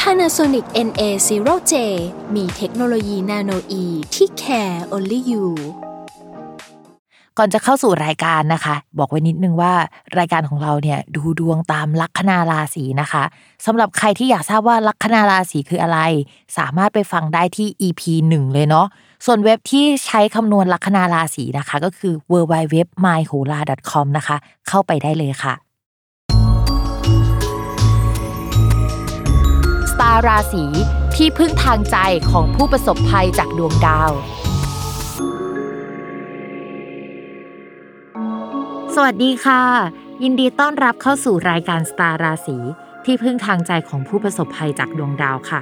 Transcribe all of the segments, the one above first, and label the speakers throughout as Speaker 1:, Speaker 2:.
Speaker 1: Panasonic NA0J มีเทคโนโลยีนาโนอีที่ care only you
Speaker 2: ก่อนจะเข้าสู่รายการนะคะ บอกไว้นิดนึงว่ารายการของเราเนี่ยดูดวงตามลัคนาราศีนะคะสำหรับใครที่อยากทราบว่าลัคนาราศีคืออะไร สามารถไปฟังได้ที่ EP 1 เลยเนาะส่วนเว็บที่ใช้คำนวณลัคนาราศีนะคะ ก็คือ w w w m y h o l a c o m นะคะ เข้าไปได้เลยค่ะ ตาราศีที่พึ่งทางใจของผู้ประสบภัยจากดวงดาว สวัสดีค่ะ ยินดีต้อนรับเข้าสู่รายการสตาร์ราศีที่พึ่งทางใจของผู้ประสบภัยจากดวงดาวค่ะ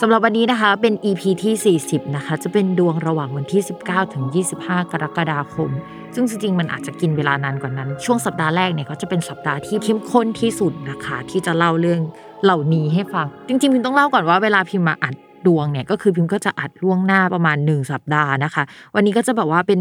Speaker 2: สำหรับวันนี้นะคะเป็น EP ที่ 40 นะคะ จะเป็นดวงระหว่างวันที่ 19 ถึง 25 กรกฎาคม ซึ่งจริงๆ มันอาจจะกินเวลานานกว่านั้น ช่วงสัปดาห์แรกเนี่ยก็จะเป็นสัปดาห์ที่เข้มข้นที่สุดนะคะ ที่จะเล่าเรื่อง เหล่านี้ให้ฟัง จริงๆ พิมต้องเล่าก่อนว่าเวลาพิมมาอัดดวงเนี่ยก็คือพิมก็จะอัดล่วงหน้าประมาณ1สัปดาห์นะคะ วันนี้ก็จะแบบว่าเป็น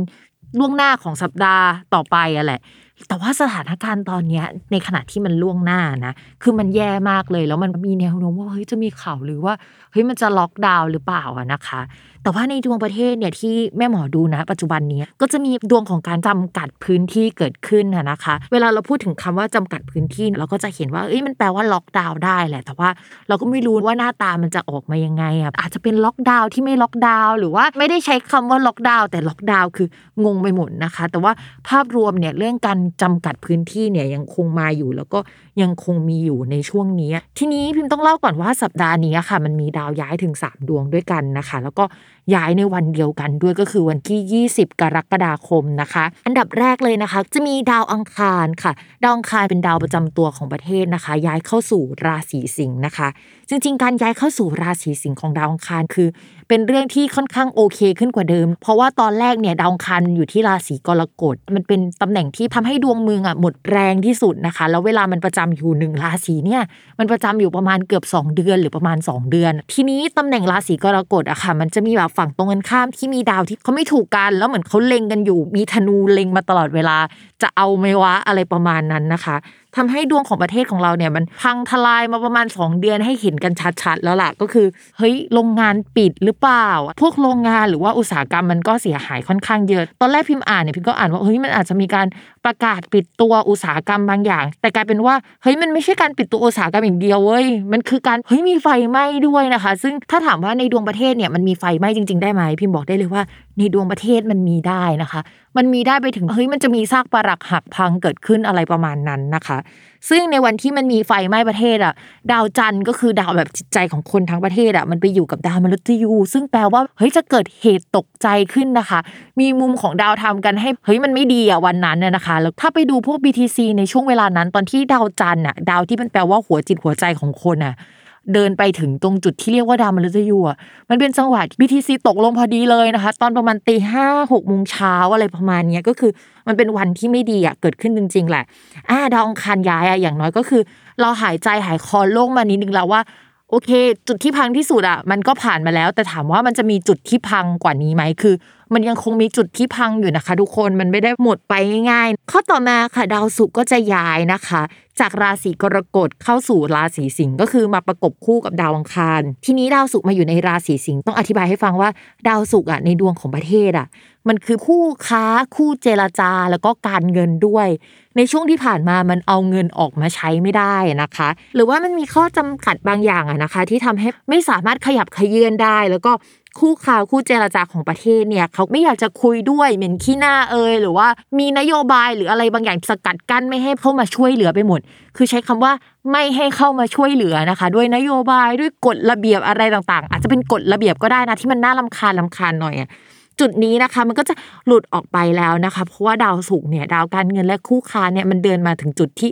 Speaker 2: ล่วงหน้าของสัปดาห์ต่อไปอะแหละ แต่ว่าสถานการณ์ตอนนี้ในขณะที่มันล่วงหน้านะ คือมันแย่มากเลยแล้วมันมีแนวโน้มว่าเฮ้ยจะมีข่าวหรือว่าเฮ้ยมันจะล็อกดาวน์หรือเปล่าอะนะคะ แต่ว่าในดวงประเทศเนี่ยที่แม่หมอดูนะ ปัจจุบันนี้ก็จะมีดวงของการจำกัดพื้นที่เกิดขึ้นนะคะ เวลาเราพูดถึงคำว่าจำกัดพื้นที่ เราก็จะเห็นว่าเอ้ยมันแปลว่าล็อกดาวน์ได้แหละ แต่ว่าเราก็ไม่รู้ว่าหน้าตามันจะออกมายังไงอะอาจจะเป็นล็อกดาวน์ที่ไม่ล็อกดาวน์หรือว่าไม่ได้ใช้คำว่าล็อกดาวน์แต่ล็อกดาวน์คืองงไปหมดนะคะ แต่ว่าภาพรวมเนี่ยเรื่องการจำกัดพื้นที่เนี่ยยังคงมาอยู่ แล้วก็ยังคงมีอยู่ในช่วงนี้ ทีนี้พิมพ์ต้องเล่าก่อนว่าสัปดาห์นี้ค่ะ มันมีดาวย้ายถึง 3 ดวงด้วยกันนะคะ แล้วก็ ย้ายในวันเดียวกันด้วยก็คือวันที่ 20 กรกฎาคมนะคะ อันดับแรกเลยนะคะ จะมีดาวอังคารค่ะ ดาวอังคารเป็นดาวประจำตัวของประเทศนะคะ ย้ายเข้าสู่ราศีสิงห์นะคะ จริง ๆ การย้ายเข้าสู่ราศีสิงห์ของดาวอังคารคือ เป็นเรื่องที่ค่อนข้างโอเคขึ้นกว่าเดิม เพราะว่าตอนแรกเนี่ยดาวอังคารอยู่ที่ราศีกรกฎมันเป็นตำแหน่งที่ทำให้ดวงเมืองอะหมดแรงที่สุดนะคะ แล้วเวลามันประจำอยู่หนึ่งราศีเนี่ยมันประจำอยู่ประมาณเกือบ 2 เดือนหรือประมาณ 2 เดือน ทีนี้ตำแหน่งราศีกรกฎอะค่ะ มันจะมีแบบฝั่งตรงกันข้ามที่มีดาวที่เขาไม่ถูกกัน แล้วเหมือนเขาเล็งกันอยู่ มีธนูเล็งมาตลอดเวลา จะเอาไหมวะอะไรประมาณนั้นนะคะ ทำให้ดวงของประเทศของเราเนี่ยมันพังทลายมาประมาณ 2 เดือนให้เห็นกันชัดๆ แล้วล่ะก็คือเฮ้ยโรงงานปิดหรือเปล่า พวกโรงงานหรือว่าอุตสาหกรรมมันก็เสียหายค่อนข้างเยอะ ตอนแรกพิมพ์อ่านเนี่ยพิมก็อ่านว่าเฮ้ยมันอาจจะมีการประกาศปิดตัวอุตสาหกรรมบางอย่าง แต่กลายเป็นว่าเฮ้ยมันไม่ใช่การปิดตัวอุตสาหกรรมอย่างเดียวเว้ยมันคือการเฮ้ยมีไฟไหม้ด้วยนะคะ ซึ่งถ้าถามว่าในดวงประเทศเนี่ยมันมีไฟไหม้จริง ๆ ได้ไหมพิมบอกได้เลยว่า ในดวงประเทศมันมีได้นะคะ มันมีได้ไปถึงเฮ้ยมันจะมีซากปรักหักพังเกิดขึ้นอะไรประมาณนั้นนะคะซึ่งในวันที่มันมีไฟไหม้ประเทศอะ ดาวจันทร์ก็คือดาวแบบจิตใจของคนทั้งประเทศอะมันไปอยู่กับดาวมฤตยู ซึ่งแปลว่าเฮ้ยจะเกิดเหตุตกใจขึ้นนะคะ มีมุมของดาวทำกันให้เฮ้ยมันไม่ดีอะวันนั้นนะคะแล้วถ้าไปดูพวก BTC ในช่วงเวลานั้น ตอนที่ดาวจันทร์อะดาวที่มันแปลว่าหัวจิตหัวใจของคนอะ เดินไปถึงตรงจุดที่เรียกว่าดาวมฤตยูอะมันเป็นจังหวะ BTC ตกลงพอดีเลยนะคะ ตอนประมาณตีห้าหกโมงเช้าอะไรประมาณนี้ก็คือมันเป็นวันที่ไม่ดีอะเกิดขึ้นจริง ๆ แหละอ่าดาวองคารย้ายอะอย่างน้อยก็คือ เราหายใจหายคอโล่งมานิดนึงแล้วว่า อเค จุดที่พังที่สุดอะมันก็ผ่านมาแล้ว แต่ถามว่ามันจะมีจุดที่พังกว่านี้ไหมคือ มันยังคงมีจุดที่พังอยู่นะคะ ทุกคนมันไม่ได้หมดไปง่ายๆ ข้อต่อมาค่ะดาวศุกร์ก็จะย้ายนะคะ จากราศีกรกฎเข้าสู่ราศีสิงห์ก็คือมาประกบคู่กับดาวอังคาร ทีนี้ดาวศุกร์มาอยู่ในราศีสิงห์ต้องอธิบายให้ฟังว่าดาวศุกร์อะในดวงของประเทศอะมันคือคู่ค้าคู่เจรจาแล้วก็การเงินด้วย ในช่วงที่ผ่านมามันเอาเงินออกมาใช้ไม่ได้นะคะ หรือว่ามันมีข้อจำกัดบางอย่างอะนะคะ ที่ทำให้ไม่สามารถขยับขยื่นได้ แล้วก็คู่ข่าวคู่เจรจาของประเทศเนี่ยเขาไม่อยากจะคุยด้วยเหม็นขี้หน้าเอยหรือว่ามีนโยบายหรืออะไรบางอย่างสกัดกั้นไม่ให้เข้ามาช่วยเหลือไปหมด คือใช้คำว่าไม่ให้เข้ามาช่วยเหลือนะคะ ด้วยนโยบายด้วยกฎระเบียบอะไรต่างๆ อาจจะเป็นกฎระเบียบก็ได้นะที่มันน่าลำคาญลำคาญหน่อยอะ จุดนี้นะคะ มันก็จะหลุดออกไปแล้วนะคะ เพราะว่าดาวศุกร์เนี่ยดาวการเงินและคู่ค้าเนี่ยมันเดินมาถึงจุดที่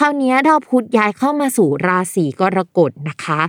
Speaker 2: คราวนี้ดาวพุธย้ายเข้ามาสู่ราศีกรกฎนะคะ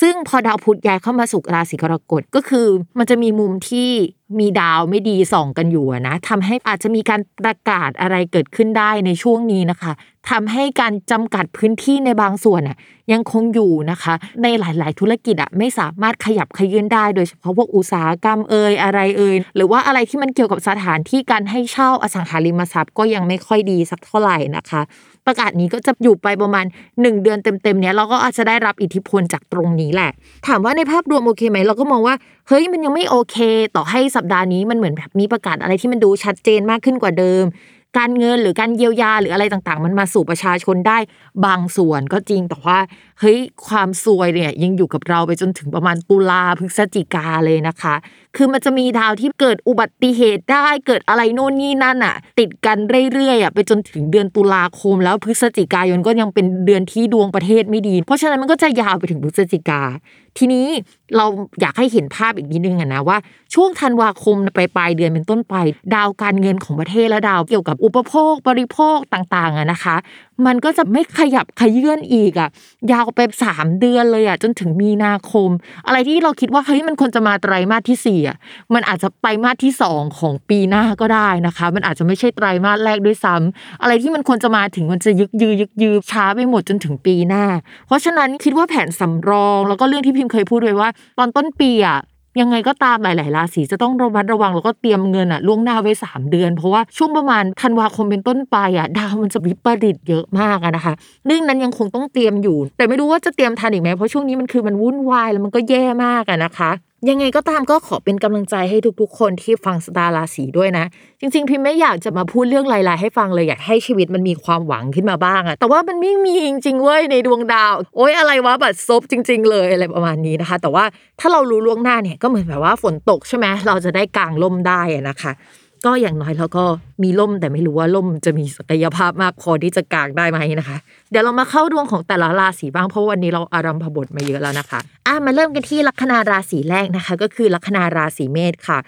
Speaker 2: ซึ่งพอดาวพุธย้ายเข้ามาสู่ราศีกรกฎก็คือ มันจะมีมุมที่มีดาวไม่ดีส่องกันอยู่นะทำให้อาจจะมีการประกาศอะไรเกิดขึ้นได้ในช่วงนี้นะคะทำให้การจำกัดพื้นที่ในบางส่วนอะยังคงอยู่นะคะ ในหลาย ๆ ธุรกิจอะไม่สามารถขยับขยื่นได้ โดยเฉพาะพวกอุตสาหกรรมเอ่ยอะไรเอ่ยหรือว่าอะไรที่มันเกี่ยวกับสถานที่การให้เช่าอสังหาริมทรัพย์ก็ยังไม่ค่อยดีสักเท่าไหร่นะคะ ประกาศนี้ก็จะอยู่ไปประมาณ 1 เดือนเต็มๆเนี้ยเราก็อาจจะได้รับอิทธิพลจากตรงนี้แหละ ถามว่าในภาพรวมโอเคไหมเราก็มองว่าเฮ้ยมันยังไม่โอเค ต่อให้สัปดาห์นี้มันเหมือนแบบมีประกาศอะไรที่มันดูชัดเจนมากขึ้นกว่าเดิม การเงินหรือการเยียวยาหรืออะไรต่างๆ มันมาสู่ประชาชนได้บางส่วนก็จริงแต่ว่า เฮ้ยความซวยเนี่ยยังอยู่กับเราไปจนถึงประมาณตุลาพฤศจิกาเลยนะคะ คือมันจะมีดาวที่เกิดอุบัติเหตุได้เกิดอะไรโน่นนี่นั่นอะติดกันเรื่อยๆอะไปจนถึงเดือนตุลาคม แล้วพฤศจิกายนก็ยังเป็นเดือนที่ดวงประเทศไม่ดี เพราะฉะนั้นมันก็จะยาวไปถึงพฤศจิกา ทีนี้เราอยากให้เห็นภาพอีกนิดนึงอะนะว่าช่วงธันวาคมไปปลายเดือนเป็นต้นไป ดาวการเงินของประเทศและดาวเกี่ยวกับอุปโภคบริโภคต่างๆอะนะคะ มันก็จะไม่ขยับขยื่นอีกอะยาวไปสามเดือนเลยอะจนถึงมีนาคม อะไรที่เราคิดว่าเฮ้ยมันควรจะมาไตรมาสที่สี่อะมันอาจจะไปมาสที่สองของปีหน้าก็ได้นะคะ มันอาจจะไม่ใช่ไตรมาสแรกด้วยซ้ำอะไรที่มันควรจะมาถึงมันจะยึกยือยึกยือช้าไปหมดจนถึงปีหน้า เพราะฉะนั้นคิดว่าแผนสำรอง แล้วก็เรื่องที่พิมพ์เคยพูดไว้ว่า ตอนต้นปีอะ ยังไงก็ตามหลาย ๆ ราศีจะต้องระมัดระวังแล้วก็เตรียมเงินอะล่วงหน้าไว้ 3 เดือน เพราะว่าช่วงประมาณธันวาคมเป็นต้นไปอะดาวมันจะวิปริตเยอะมากอะนะคะเรื่องนั้นยังคงต้องเตรียมอยู่ แต่ไม่รู้ว่าจะเตรียมทันอีกไหมเพราะช่วงนี้มันคือมันวุ่นวายแล้วมันก็แย่มากอะนะคะ ยังไงก็ตามก็ขอเป็นกำลังใจให้ทุกๆ คนที่ฟังสตาร์ราศีด้วยนะ จริง ๆ พิมไม่อยากจะมาพูดเรื่องลายๆให้ฟังเลยอยากให้ชีวิตมันมีความหวังขึ้นมาบ้างอะแต่ว่ามันไม่มีจริงๆเว้ยในดวงดาว โอ๊ยอะไรวะบัดซบจริง ๆ เลยอะไรประมาณนี้นะคะ แต่ว่าถ้าเรารู้ล่วงหน้าเนี่ยก็เหมือนแบบว่าฝนตกใช่ไหมเราจะได้กางร่มได้นะคะ ก็อย่างน้อยเราก็มีล่มแต่ไม่รู้ว่าล่มจะมีศักยภาพมากพอที่จะกางได้ไหมนะคะ เดี๋ยวเรามาเข้าดวงของแต่ละราศีบ้างเพราะวันนี้เราอารัมพบทมาเยอะแล้วนะคะอะมาเริ่มกันที่ลัคนาราศีแรกนะคะ ก็คือลัคนาราศีเมษค่ะ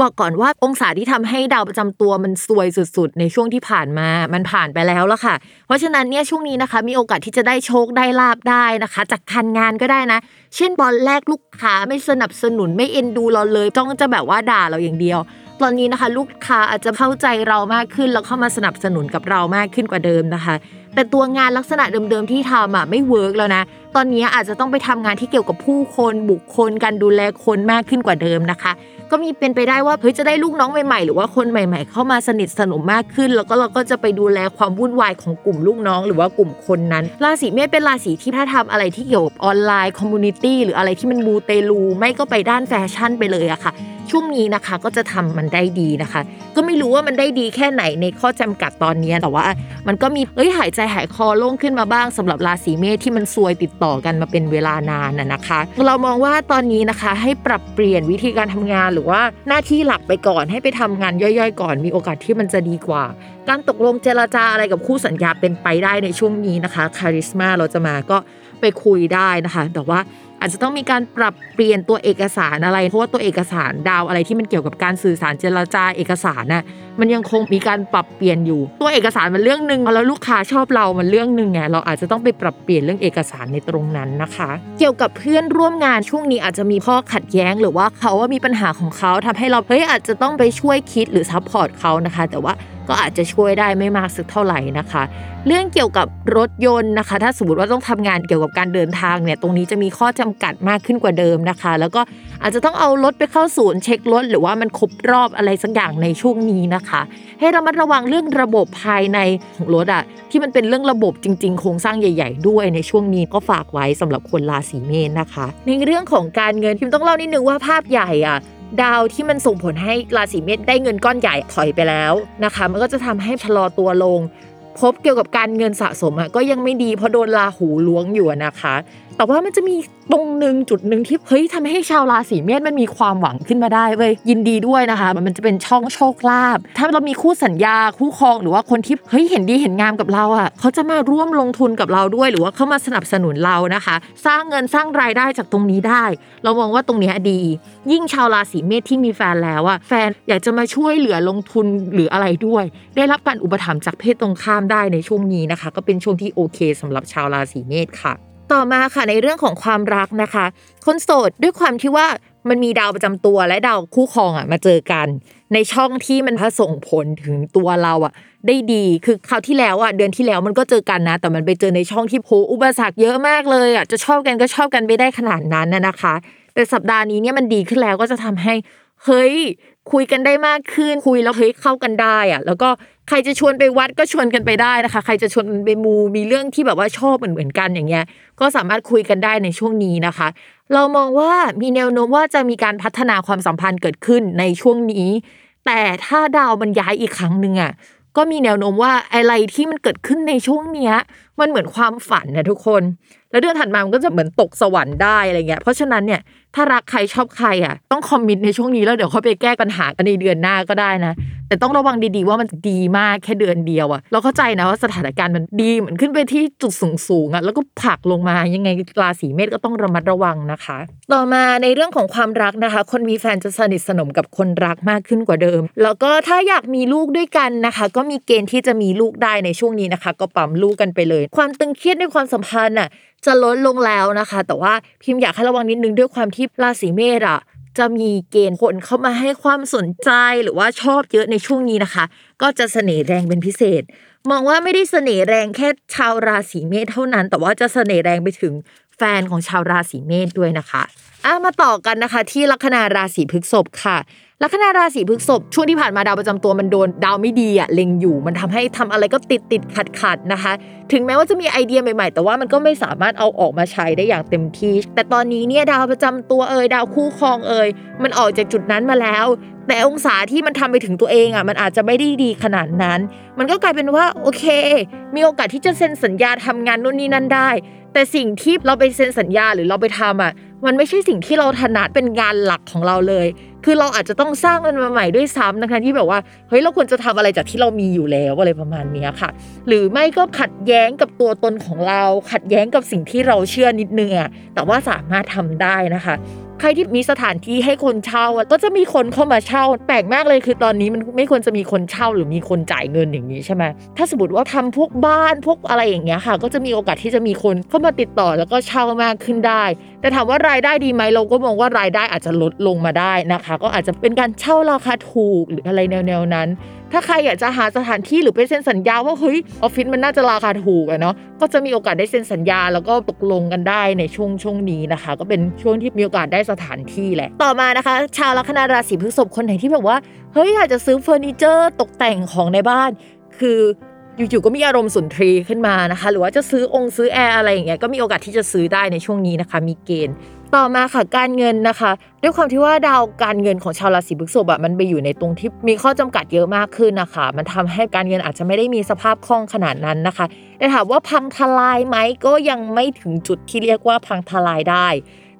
Speaker 2: บอกก่อนว่าองศาที่ทำให้ดาวประจำตัวมันซวยสุด ๆ ในช่วงที่ผ่านมา มันผ่านไปแล้วละค่ะ เพราะฉะนั้นเนี่ยช่วงนี้นะคะมีโอกาสที่จะได้โชคได้ลาบได้นะคะ จากการงานก็ได้นะ เช่นตอนแรกลูกค้าไม่สนับสนุนไม่เอ็นดูเราเลยจ้องจะแบบว่าด่าเราอย่างเดียว ตอนนี้นะคะ ลูกค้าอาจจะเข้าใจเรามากขึ้น แล้วเข้ามาสนับสนุนกับเรามากขึ้นกว่าเดิมนะคะ แต่ตัวงานลักษณะเดิมๆที่ทำอะไม่ work แล้วนะ ตอนนี้อาจจะต้องไปทำงานที่เกี่ยวกับผู้คนบุคคลการดูแลคนมากขึ้นกว่าเดิมนะคะ ก็มีเป็นไปได้ว่าเฮ้ยจะได้ลูกน้องใหม่ๆ หรือว่าคนใหม่ ๆ เข้ามาสนิทสนมมากขึ้น แล้วก็เราก็จะไปดูแลความวุ่นวายของกลุ่มลูกน้อง หรือว่ากลุ่มคนนั้น ราศีเมษเป็นราศีที่ถ้าทำอะไรที่เกี่ยวกับออนไลน์ community หรืออะไรที่มันมูเตลูไม่ก็ไปด้านแฟชั่นไปเลยอะค่ะช่วงนี้นะคะก็จะทำมันได้ดีนะคะ ก็ไม่รู้ว่ามันได้ดีแค่ไหนในข้อจำกัดตอนนี้แต่ว่า มันก็มีเอ้ยหายใจหายคอโล่งขึ้นมาบ้างสำหรับราศีเมษที่มันซวยติดต่อกันมาเป็นเวลานานน่ะนะคะ เรามองว่าตอนนี้นะคะให้ปรับเปลี่ยนวิธีการทำงานหรือว่าหน้าที่หลักไปก่อนให้ไปทำงานย่อยๆ ก่อนมีโอกาสที่มันจะดีกว่า การตกลงเจรจาอะไรกับคู่สัญญาเป็นไปได้ในช่วงนี้นะคะคาริสมาเราจะมาก็ไปคุยได้นะคะ แต่ว่าอาจจะต้องมีการปรับเปลี่ยนตัวเอกสารอะไร เพราะว่าตัวเอกสารดาวอะไรที่มันเกี่ยวกับการสื่อสารเจรจาเอกสารน่ะ มันยังคงมีการปรับเปลี่ยนอยู่ ตัวเอกสารมันเรื่องหนึ่งแล้วลูกค้าชอบเรามันเรื่องหนึ่งไงเราอาจจะต้องไปปรับเปลี่ยนเรื่องเอกสารในตรงนั้นนะคะ เกี่ยวกับเพื่อนร่วมงานช่วงนี้อาจจะมีข้อขัดแย้ง หรือว่าเขาว่ามีปัญหาของเขาทำให้เราเฮ้ยอาจจะต้องไปช่วยคิดหรือ support เขานะคะ แต่ว่าก็อาจจะช่วยได้ไม่มากสักเท่าไหร่นะคะ เรื่องเกี่ยวกับรถยนต์นะคะ ถ้าสมมติว่าต้องทำงานเกี่ยวกับการเดินทางเนี่ยตรงนี้จะมีข้อจำกัดมากขึ้นกว่าเดิมนะคะ แล้วก็ อาจจะต้องเอารถไปเข้าศูนย์เช็ครถหรือว่ามันครบรอบอะไรสักอย่างในช่วงนี้นะคะ ให้ระมัดระวังเรื่องระบบภายในของรถอะที่มันเป็นเรื่องระบบจริง ๆ โครงสร้างใหญ่ ๆ ด้วยในช่วงนี้ก็ฝากไว้สำหรับคนราศีเมษนะคะ ในเรื่องของการเงินพิมต้องเล่านิดนึงว่าภาพใหญ่อะดาวที่มันส่งผลให้ราศีเมษได้เงินก้อนใหญ่ถอยไปแล้วนะคะ มันก็จะทำให้ชะลอตัวลงภพเกี่ยวกับการเงินสะสมอะก็ยังไม่ดีเพราะโดนราหูล้วงอยู่นะคะ แต่ว่ามันจะมีตรงหนึ่งจุดหนึ่งที่เฮ้ยทำให้ชาวราศีเมษมันมีความหวังขึ้นมาได้เว้ยยินดีด้วยนะคะ มันจะเป็นช่องโชคลาภถ้าเรามีคู่สัญญาคู่ครองหรือว่าคนที่เฮ้ยเห็นดีเห็นงามกับเราอะเขาจะมาร่วมลงทุนกับเราด้วยหรือว่าเข้ามาสนับสนุนเรานะคะ สร้างเงินสร้างรายได้จากตรงนี้ได้ เรามองว่าตรงนี้ดี ยิ่งชาวราศีเมษที่มีแฟนแล้วอะแฟนอยากจะมาช่วยเหลือลงทุนหรืออะไรด้วย ได้รับการอุปถัมภ์จากเพศตรงข้ามได้ในช่วงนี้นะคะ ก็เป็นช่วงที่โอเคสำหรับชาวราศีเมษค่ะ ต่อมาค่ะในเรื่องของความรักนะคะ คนโสดด้วยความที่ว่ามันมีดาวประจำตัวและดาวคู่ครองอะมาเจอกัน ในช่องที่มันส่งผลถึงตัวเราอะ ได้ดีคือคราวที่แล้วอะเดือนที่แล้วมันก็เจอกันนะ แต่มันไปเจอในช่องที่โผอุปสรรคเยอะมากเลยอะจะชอบกันก็ชอบกันไม่ได้ขนาดนั้นนะนะคะ แต่สัปดาห์นี้เนี่ยมันดีขึ้นแล้วก็จะทำให้เฮ้ยคุยกันได้มากขึ้นคุยแล้วเฮ้ยเข้ากันได้อะ แล้วก็ ใครจะชวนไปวัดก็ชวนกันไปได้นะคะ ใครจะชวนไปมูมีเรื่องที่แบบว่าชอบเหมือนเหมือนกันอย่างเงี้ย ก็สามารถคุยกันได้ในช่วงนี้นะคะ เรามองว่ามีแนวโน้มว่าจะมีการพัฒนาความสัมพันธ์เกิดขึ้นในช่วงนี้ แต่ถ้าดาวมันย้ายอีกครั้งหนึ่งอะก็มีแนวโน้มว่าอะไรที่มันเกิดขึ้นในช่วงเนี้ย มันเหมือนความฝันนะทุกคน แล้วเดือนถัดมามันก็จะเหมือนตกสวรรค์ได้อะไรเงี้ย เพราะฉะนั้นเนี่ยถ้ารักใครชอบใครอะต้องคอมมิตในช่วงนี้แล้วเดี๋ยวเขาไปแก้ปัญหากันในเดือนหน้าก็ได้นะ แต่ต้องระวังดีๆว่ามันดีมากแค่เดือนเดียวอะเราเข้าใจนะว่าสถานการณ์มันดีเหมือนขึ้นไปที่จุดสูงสูงอะแล้วก็ผักลงมายังไงราศีเมษก็ต้องระมัดระวังนะคะ ต่อมาในเรื่องของความรักนะคะ คนมีแฟนจะสนิทสนมกับคนรักมากขึ้นกว่าเดิม แล้วก็ถ้าอยากมีลูกด้วยกันนะคะ ก็มีเกณฑ์ที่จะมีลูกได้ในช่วงนี้นะคะ ก็ปั๊มลูกกันไปเลย ความตึงเครียดในความสัมพันธ์อะจะลดลงแล้วนะคะ แต่ว่าพิมพ์อยากให้ระวังนิดนึงด้วยความที่ราศีเมษอะจะมีเกณฑ์คนเข้ามาให้ความสนใจหรือว่าชอบเยอะในช่วงนี้นะคะ ก็จะเสน่ห์แรงเป็นพิเศษ มองว่าไม่ได้เสน่ห์แรงแค่ชาวราศีเมษเท่านั้น แต่ว่าจะเสน่ห์แรงไปถึงแฟนของชาวราศีเมษด้วยนะคะอะมาต่อกันนะคะ ที่ลัคนาราศีพฤษภค่ะ ลัคนาราศีพฤษภช่วงที่ผ่านมาดาวประจำตัวมันโดนดาวไม่ดีอะเล็งอยู่ มันทำให้ทำอะไรก็ติดติดขัดขัดนะคะ ถึงแม้ว่าจะมีไอเดียใหม่ๆ แต่ว่ามันก็ไม่สามารถเอาออกมาใช้ได้อย่างเต็มที่ แต่ตอนนี้เนี่ยดาวประจำตัวเอ่ยดาวคู่ครองเอ่ยมันออกจากจุดนั้นมาแล้ว แต่องศาที่มันทำไปถึงตัวเองอะมันอาจจะไม่ได้ดีขนาดนั้น มันก็กลายเป็นว่าโอเค มีโอกาสที่จะเซ็นสัญญาทำงานนู่นนี่นั่นได้ แต่สิ่งที่เราไปเซ็นสัญญาหรือเราไปทำอะมันไม่ใช่สิ่งที่เราถนัดเป็นงานหลักของเราเลย คือเราอาจจะต้องสร้างมันมาใหม่ด้วยซ้ำนะคะที่แบบว่าเฮ้ยเราควรจะทำอะไรจากที่เรามีอยู่แล้วอะไรประมาณนี้ค่ะ หรือไม่ก็ขัดแย้งกับตัวตนของเรา ขัดแย้งกับสิ่งที่เราเชื่อนิดนึงอะแต่ว่าสามารถทำได้นะคะใครที่มีสถานที่ให้คนเช่าก็จะมีคนเข้ามาเช่า แปลกมากเลยคือตอนนี้มันไม่ควรจะมีคนเช่าหรือมีคนจ่ายเงินอย่างนี้ใช่ไหมถ้าสมมติว่าทำพวกบ้านพวกอะไรอย่างเงี้ยค่ะ ก็จะมีโอกาสที่จะมีคนเข้ามาติดต่อแล้วก็เช่ามากขึ้นได้แต่ถามว่ารายได้ดีไหมเราก็มองว่ารายได้อาจจะลดลงมาได้นะคะ ก็อาจจะเป็นการเช่าราคาถูกหรืออะไรแนวๆนั้น ถ้าใครอยากจะหาสถานที่หรือไปเซ็นสัญญาว่าเฮ้ยออฟฟิศมันน่าจะราคาถูกอะเนาะก็จะมีโอกาสได้เซ็นสัญญาแล้วก็ตกลงกันได้ในช่วงช่วงนี้นะคะ ก็เป็นช่วงที่มีโอกาสได้สถานที่แหละต่อมานะคะ ชาวลัคนาราศีพฤษภคนไหนที่แบบว่าเฮ้ยอยากจะซื้อเฟอร์นิเจอร์ตกแต่งของในบ้าน คือ อยู่ๆก็มีอารมณ์สุนทรีขึ้นมานะคะ หรือว่าจะซื้อองค์ซื้อแอร์อะไรอย่างเงี้ยก็มีโอกาสที่จะซื้อได้ในช่วงนี้นะคะ มีเกณฑ์ต่อมาค่ะการเงินนะคะ ด้วยความที่ว่าดาวการเงินของชาวราศีพฤษภอะมันไปอยู่ในตรงที่มีข้อจำกัดเยอะมากขึ้นนะคะ มันทำให้การเงินอาจจะไม่ได้มีสภาพคล่องขนาดนั้นนะคะ แต่ถามว่าพังทลายไหมก็ยังไม่ถึงจุดที่เรียกว่าพังทลายได้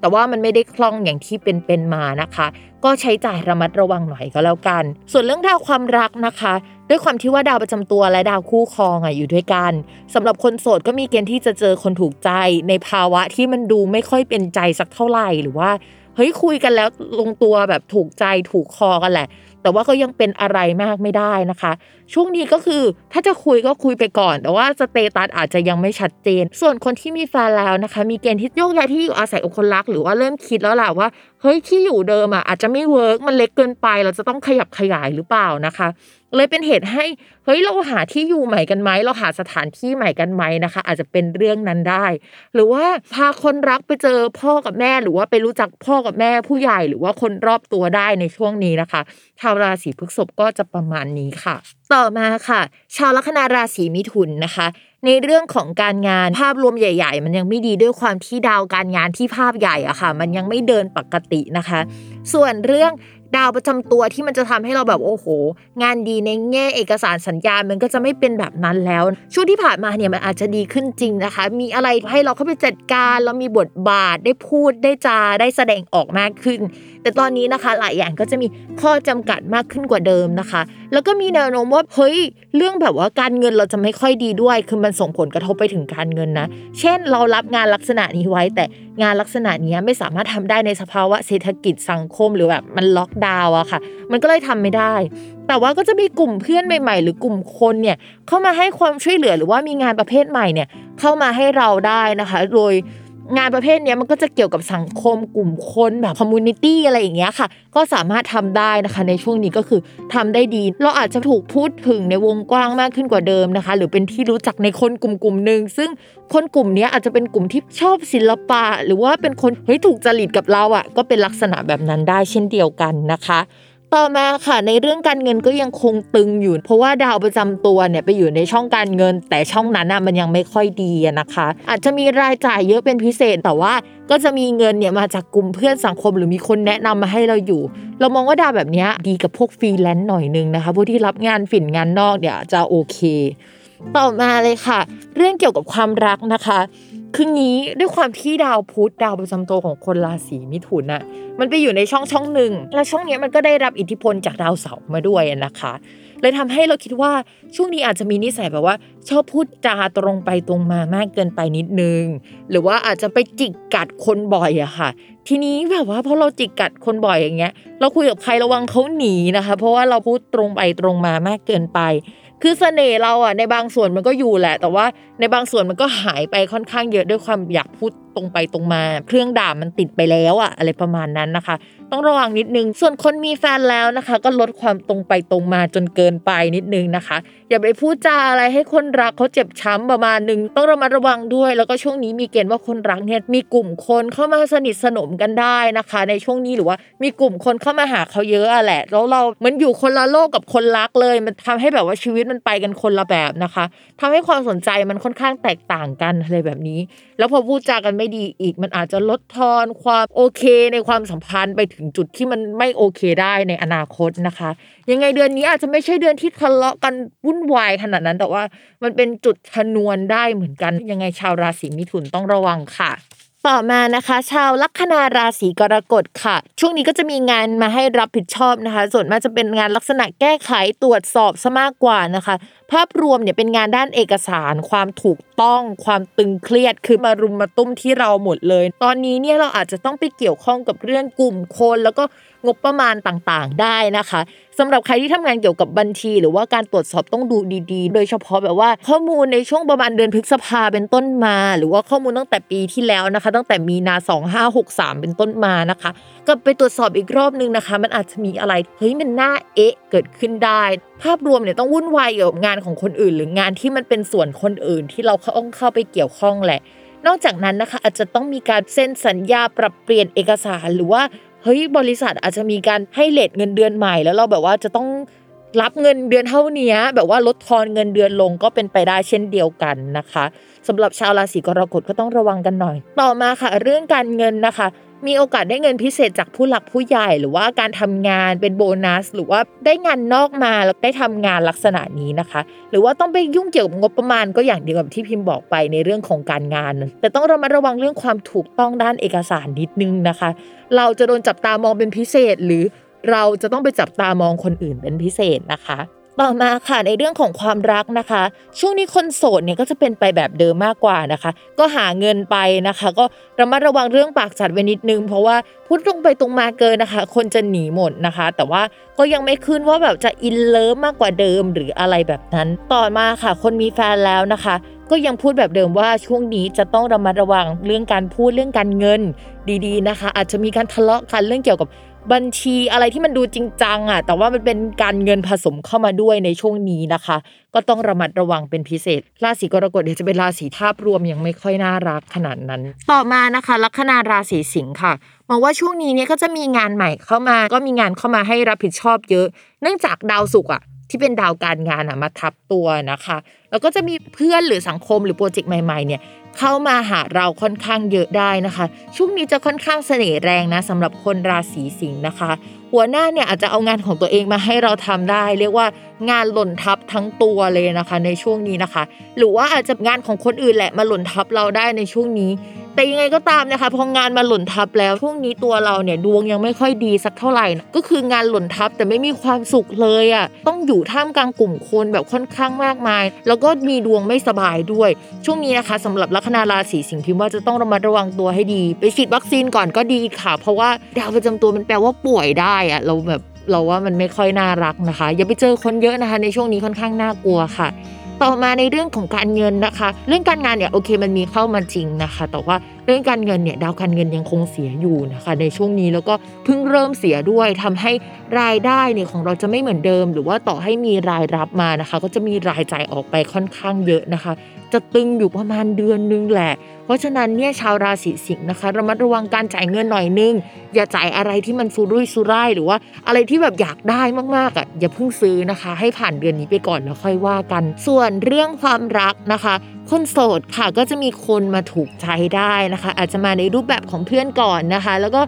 Speaker 2: แต่ว่ามันไม่ได้คล่องอย่างที่เป็นเป็นมานะคะ ก็ใช้จ่ายระมัดระวังหน่อยก็แล้วกัน ส่วนเรื่องดาวความรักนะคะ ด้วยความที่ว่าดาวประจำตัวและดาวคู่ครองอะอยู่ด้วยกันสำหรับคนโสดก็มีเกณฑ์ที่จะเจอคนถูกใจ ในภาวะที่มันดูไม่ค่อยเป็นใจสักเท่าไหร่หรือว่าเฮ้ยคุยกันแล้วลงตัวแบบถูกใจถูกคอกันแหละ แต่ว่าก็ยังเป็นอะไรมากไม่ได้นะคะ ช่วงนี้ก็คือถ้าจะคุยก็คุยไปก่อน แต่ว่าสเตตัสอาจจะยังไม่ชัดเจน ส่วนคนที่มีแฟนแล้วนะคะ มีเกณฑ์ที่โยกย้ายที่อยู่อาศัยกับคนรัก หรือว่าเริ่มคิดแล้วแหละว่าเฮ้ยที่อยู่เดิมอะอาจจะไม่ work มันเล็กเกินไป เราจะต้องขยับขยายหรือเปล่านะคะ เลยเป็นเหตุให้เฮ้ยเราหาที่อยู่ใหม่กันไหมเราหาสถานที่ใหม่กันไหมนะคะ อาจจะเป็นเรื่องนั้นได้ หรือว่าพาคนรักไปเจอพ่อกับแม่ หรือว่าไปรู้จักพ่อกับแม่ผู้ใหญ่หรือว่าคนรอบตัวได้ในช่วงนี้นะคะชาวราศีพฤษภก็จะประมาณนี้ค่ะ ต่อมาค่ะ ชาวลัคนาราศีมิถุนนะคะในเรื่องของการงานภาพรวมใหญ่ ๆ มันยังไม่ดีด้วยความที่ดาวการงานที่ภาพใหญ่อะค่ะ มันยังไม่เดินปกตินะคะ ส่วนเรื่อง ดาวประจำตัวที่มันจะทำให้เราแบบโอ้โห งานดีในแง่เอกสารสัญญา มันก็จะไม่เป็นแบบนั้นแล้ว ช่วงที่ผ่านมาเนี่ยมันอาจจะดีขึ้นจริงนะคะ มีอะไรให้เราเข้าไปจัดการแล้วมีบทบาทได้พูดได้จาได้แสดงออกมากขึ้น แต่ตอนนี้นะคะหลายอย่างก็จะมีข้อจำกัดมากขึ้นกว่าเดิมนะคะ แล้วก็มีแนวโน้มว่าเฮ้ยเรื่องแบบว่าการเงินเราจะไม่ค่อยดีด้วย คือมันส่งผลกระทบไปถึงการเงินนะ เช่นเรารับงานลักษณะนี้ไว้ แต่งานลักษณะนี้ไม่สามารถทำได้ในสภาวะเศรษฐกิจสังคมหรือแบบมันล็อกดาวน์อะค่ะ มันก็เลยทำไม่ได้ แต่ว่าก็จะมีกลุ่มเพื่อนใหม่ ๆ หรือกลุ่มคนเนี่ยเข้ามาให้ความช่วยเหลือหรือว่ามีงานประเภทใหม่เนี่ยเข้ามาให้เราได้นะคะ โดย งานประเภทนี้มันก็จะเกี่ยวกับสังคมกลุ่มคนแบบ community อะไรอย่างเงี้ยค่ะ ก็สามารถทำได้นะคะในช่วงนี้ก็คือทำได้ดี เราอาจจะถูกพูดถึงในวงกว้างมากขึ้นกว่าเดิมนะคะ หรือเป็นที่รู้จักในคนกลุ่มกลุ่มหนึ่งซึ่งคนกลุ่มนี้อาจจะเป็นกลุ่มที่ชอบศิลปะ หรือว่าเป็นคนเฮ้ยถูกจริตกับเราอะก็เป็นลักษณะแบบนั้นได้เช่นเดียวกันนะคะ ต่อมาค่ะในเรื่องการเงินก็ยังคงตึงอยู่ เพราะว่าดาวประจำตัวเนี่ยไปอยู่ในช่องการเงิน แต่ช่องนั้นน่ะมันยังไม่ค่อยดีนะคะ อาจจะมีรายจ่ายเยอะเป็นพิเศษแต่ว่าก็จะมีเงินเนี่ยมาจากกลุ่มเพื่อนสังคมหรือมีคนแนะนำมาให้เราอยู่ เรามองว่าดาวแบบนี้ดีกับพวกฟรีแลนซ์หน่อยนึงนะคะพวกที่รับงานฝิ่นงานนอกเนี่ยจะโอเค ต่อมาเลยค่ะ เรื่องเกี่ยวกับความรักนะคะ คืองี้ด้วยความที่ดาวพุธดาวประจำตัวของคนราศีมิถุนน่ะมันไปอยู่ในช่องช่องหนึ่งแล้วช่องนี้มันก็ได้รับอิทธิพลจากดาวเสาร์มาด้วยนะคะเลยทำให้เราคิดว่าช่วงนี้อาจจะมีนิสัยแบบว่า ชอบพูดจาตรงไปตรงมามากเกินไปนิดนึง หรือว่าอาจจะไปจิกกัดคนบ่อยอะค่ะ ทีนี้แบบว่าพอเราจิกกัดคนบ่อยอย่างเงี้ย เราคุยกับใครระวังเขาหนีนะคะ เพราะว่าเราพูดตรงไปตรงมามากเกินไป คือเสน่ห์เราอะในบางส่วนมันก็อยู่แหละ แต่ว่าในบางส่วนมันก็หายไปค่อนข้างเยอะด้วยความอยากพูดตรงไปตรงมา เครื่องด่ามันติดไปแล้วอะอะไรประมาณนั้นนะคะ ต้องระวังนิดนึง ส่วนคนมีแฟนแล้วนะคะ ก็ลดความตรงไปตรงมาจนเกินไปนิดนึงนะคะ อย่าไปพูดจาอะไรให้คนรักเขาเจ็บช้ำประมาณหนึ่งต้องระมัดระวังด้วย แล้วก็ช่วงนี้มีเกณฑ์ว่าคนรักเนี่ยมีกลุ่มคนเข้ามาสนิทสนมกันได้นะคะ ในช่วงนี้หรือว่ามีกลุ่มคนเข้ามาหาเขาเยอะอะแหละแล้วเราเหมันอยู่คนละโลกกับคนรักเลย มันทำให้แบบว่าชีวิตมันไปกันคนละแบบนะคะทำให้ความสนใจมันค่อนข้างแตกต่างกันอะไรแบบนี้ แล้วพอพูดจากันไม่ดีอีก มันอาจจะลดทอนความโอเคในความสัมพันธ์ไปถงจุดที่มันไม่โอเคได้ในอนาคตนะคะ ยังไงเดือนนี้อาจจะไม่ใช่เดือนที่ทะเลาะกันวุ่นวายขนาดนั้น แต่ว่ามันเป็นจุดชนวนได้เหมือนกัน ยังไงชาวราศีมิถุนต้องระวังค่ะต่อมานะคะ ชาวลัคนาราศีกรกฎค่ะ ช่วงนี้ก็จะมีงานมาให้รับผิดชอบนะคะ ส่วนมากจะเป็นงานลักษณะแก้ไขตรวจสอบซะมากกว่านะคะ ภาพรวมเนี่ยเป็นงานด้านเอกสาร ความถูกต้อง ความตึงเครียดคือมารุมมาตุ้มที่เราหมดเลย ตอนนี้เนี่ยเราอาจจะต้องไปเกี่ยวข้องกับเรื่องกลุ่มคน แล้วก็งบประมาณต่างๆ ได้นะคะสำหรับใครที่ทำงานเกี่ยวกับบัญชี หรือว่าการตรวจสอบต้องดูดีๆ โดยเฉพาะแบบว่าข้อมูลในช่วงประมาณเดือนพฤษภาเป็นต้นมา หรือว่าข้อมูลตั้งแต่ปีที่แล้วนะคะ ตั้งแต่มีนา 2563 เป็นต้นมานะคะก็ไปตรวจสอบอีกรอบนึงนะคะ มันอาจจะมีอะไรเฮ้ยมันน่าเอ๊ะเกิดขึ้นได้ ภาพรวมเนี่ยต้องวุ่นวายกับงานของคนอื่น หรืองานที่มันเป็นส่วนคนอื่นที่เราเข้าเข้าไปเกี่ยวข้องแหละ นอกจากนั้นนะคะอาจจะต้องมีการเซ็นสัญญาปรับเปลี่ยนเอกสารหรือว่าเฮ้ยบริษัทอาจจะมีการให้เลทเงินเดือนใหม่ แล้วเราแบบว่าจะต้องรับเงินเดือนเท่านี้แบบว่าลดทอนเงินเดือนลงก็เป็นไปได้เช่นเดียวกันนะคะ สำหรับชาวราศีกรกฎก็ต้องระวังกันหน่อย ต่อมาค่ะเรื่องการเงินนะคะ มีโอกาสได้เงินพิเศษจากผู้หลักผู้ใหญ่ หรือว่าการทำงานเป็นโบนัส หรือว่าได้งานนอกมาแล้วได้ทำงานลักษณะนี้นะคะ หรือว่าต้องไปยุ่งเกี่ยวกับงบประมาณก็อย่างเดียวกับที่พิมพ์บอกไปในเรื่องของการงาน แต่ต้องระมัดระวังเรื่องความถูกต้องด้านเอกสารนิดนึงนะคะ เราจะโดนจับตามองเป็นพิเศษหรือเราจะต้องไปจับตามองคนอื่นเป็นพิเศษนะคะ ต่อมาค่ะในเรื่องของความรักนะคะ ช่วงนี้คนโสดเนี่ยก็จะเป็นไปแบบเดิมมากกว่านะคะ ก็หาเงินไปนะคะ ก็ระมัดระวังเรื่องปากจัดไว้นิดนึง เพราะว่าพูดตรงไปตรงมาเกินนะคะ คนจะหนีหมดนะคะ แต่ว่าก็ยังไม่ขึ้นว่าแบบจะอินเลิฟมากกว่าเดิมหรืออะไรแบบนั้น ต่อมาค่ะ คนมีแฟนแล้วนะคะก็ยังพูดแบบเดิมว่าช่วงนี้จะต้องระมัดระวังเรื่องการพูดเรื่องการเงินดีๆนะคะ อาจจะมีการทะเลาะกันเรื่องเกี่ยวกับ บัญชีอะไรที่มันดูจริงจังอะแต่ว่ามันเป็นการเงินผสมเข้ามาด้วยในช่วงนี้นะคะ ก็ต้องระมัดระวังเป็นพิเศษ ราศีกรกฎเดี๋ยวจะเป็นราศีภาพรวมยังไม่ค่อยน่ารักขนาดนั้น ต่อมานะคะ ลัคนาราศีสิงค์ค่ะมองว่าช่วงนี้เนี่ยก็จะมีงานใหม่เข้ามา ก็มีงานเข้ามาให้รับผิดชอบเยอะ เนื่องจากดาวศุกร์อะที่เป็นดาวการงานอะมาทับตัวนะคะ แล้วก็จะมีเพื่อนหรือสังคมหรือโปรเจกต์ใหม่ๆเนี่ย เข้ามาหาเราค่อนข้างเยอะได้นะคะ ช่วงนี้จะค่อนข้างเสน่ห์แรงนะสำหรับคนราศีสิงห์นะคะ หัวหน้าเนี่ยอาจจะเอางานของตัวเองมาให้เราทำได้ เรียกว่า งานหล่นทับทั้งตัวเลยนะคะ ในช่วงนี้นะคะ หรือว่าอาจจะงานของคนอื่นแหละมาหล่นทับเราได้ในช่วงนี้ แต่ยังไงก็ตามนะคะพองานมาหล่นทับแล้วช่วงนี้ตัวเราเนี่ยดวงยังไม่ค่อยดีสักเท่าไหร่นะก็คืองานหล่นทับแต่ไม่มีความสุขเลยอะต้องอยู่ท่ามกลางกลุ่มคนแบบค่อนข้างมากมาย แล้วก็มีดวงไม่สบายด้วย ช่วงนี้นะคะสำหรับลัคนาราศีสิงห์พิมพ์ว่าจะต้องระมัดระวังตัวให้ดี ไปฉีดวัคซีนก่อนก็ดีค่ะ เพราะว่าดาวประจำตัวมันแปลว่าป่วยได้อะเราแบบ เราว่ามันไม่ค่อยน่ารักนะคะ อย่าไปเจอคนเยอะนะคะ ในช่วงนี้ค่อนข้างน่ากลัวค่ะ ต่อมาในเรื่องของการเงินนะคะ เรื่องการงานเนี่ยโอเคมันมีเข้ามาจริงนะคะ แต่ว่า เรื่องการเงินเนี่ยดาวการเงินยังคงเสียอยู่นะคะในช่วงนี้แล้วก็เพิ่งเริ่มเสียด้วยทำให้รายได้เนี่ยของเราจะไม่เหมือนเดิม หรือว่าต่อให้มีรายรับมานะคะ ก็จะมีรายจ่ายออกไปค่อนข้างเยอะนะคะ จะตึงอยู่ประมาณเดือนนึงแหละ เพราะฉะนั้นเนี่ยชาวราศีสิงห์นะคะระมัดระวังการจ่ายเงินหน่อยนึง อย่าจ่ายอะไรที่มันฟูรุ่ยซุร่ายหรือว่าอะไรที่แบบอยากได้มากๆอะอย่าเพิ่งซื้อนะคะ ให้ผ่านเดือนนี้ไปก่อนแล้วค่อยว่ากัน ส่วนเรื่องความรักนะคะ คนโสดค่ะก็จะมีคนมาถูกใจได้นะคะอาจจะมาในรูปแบบของเพื่อนก่อนนะคะ แล้วก็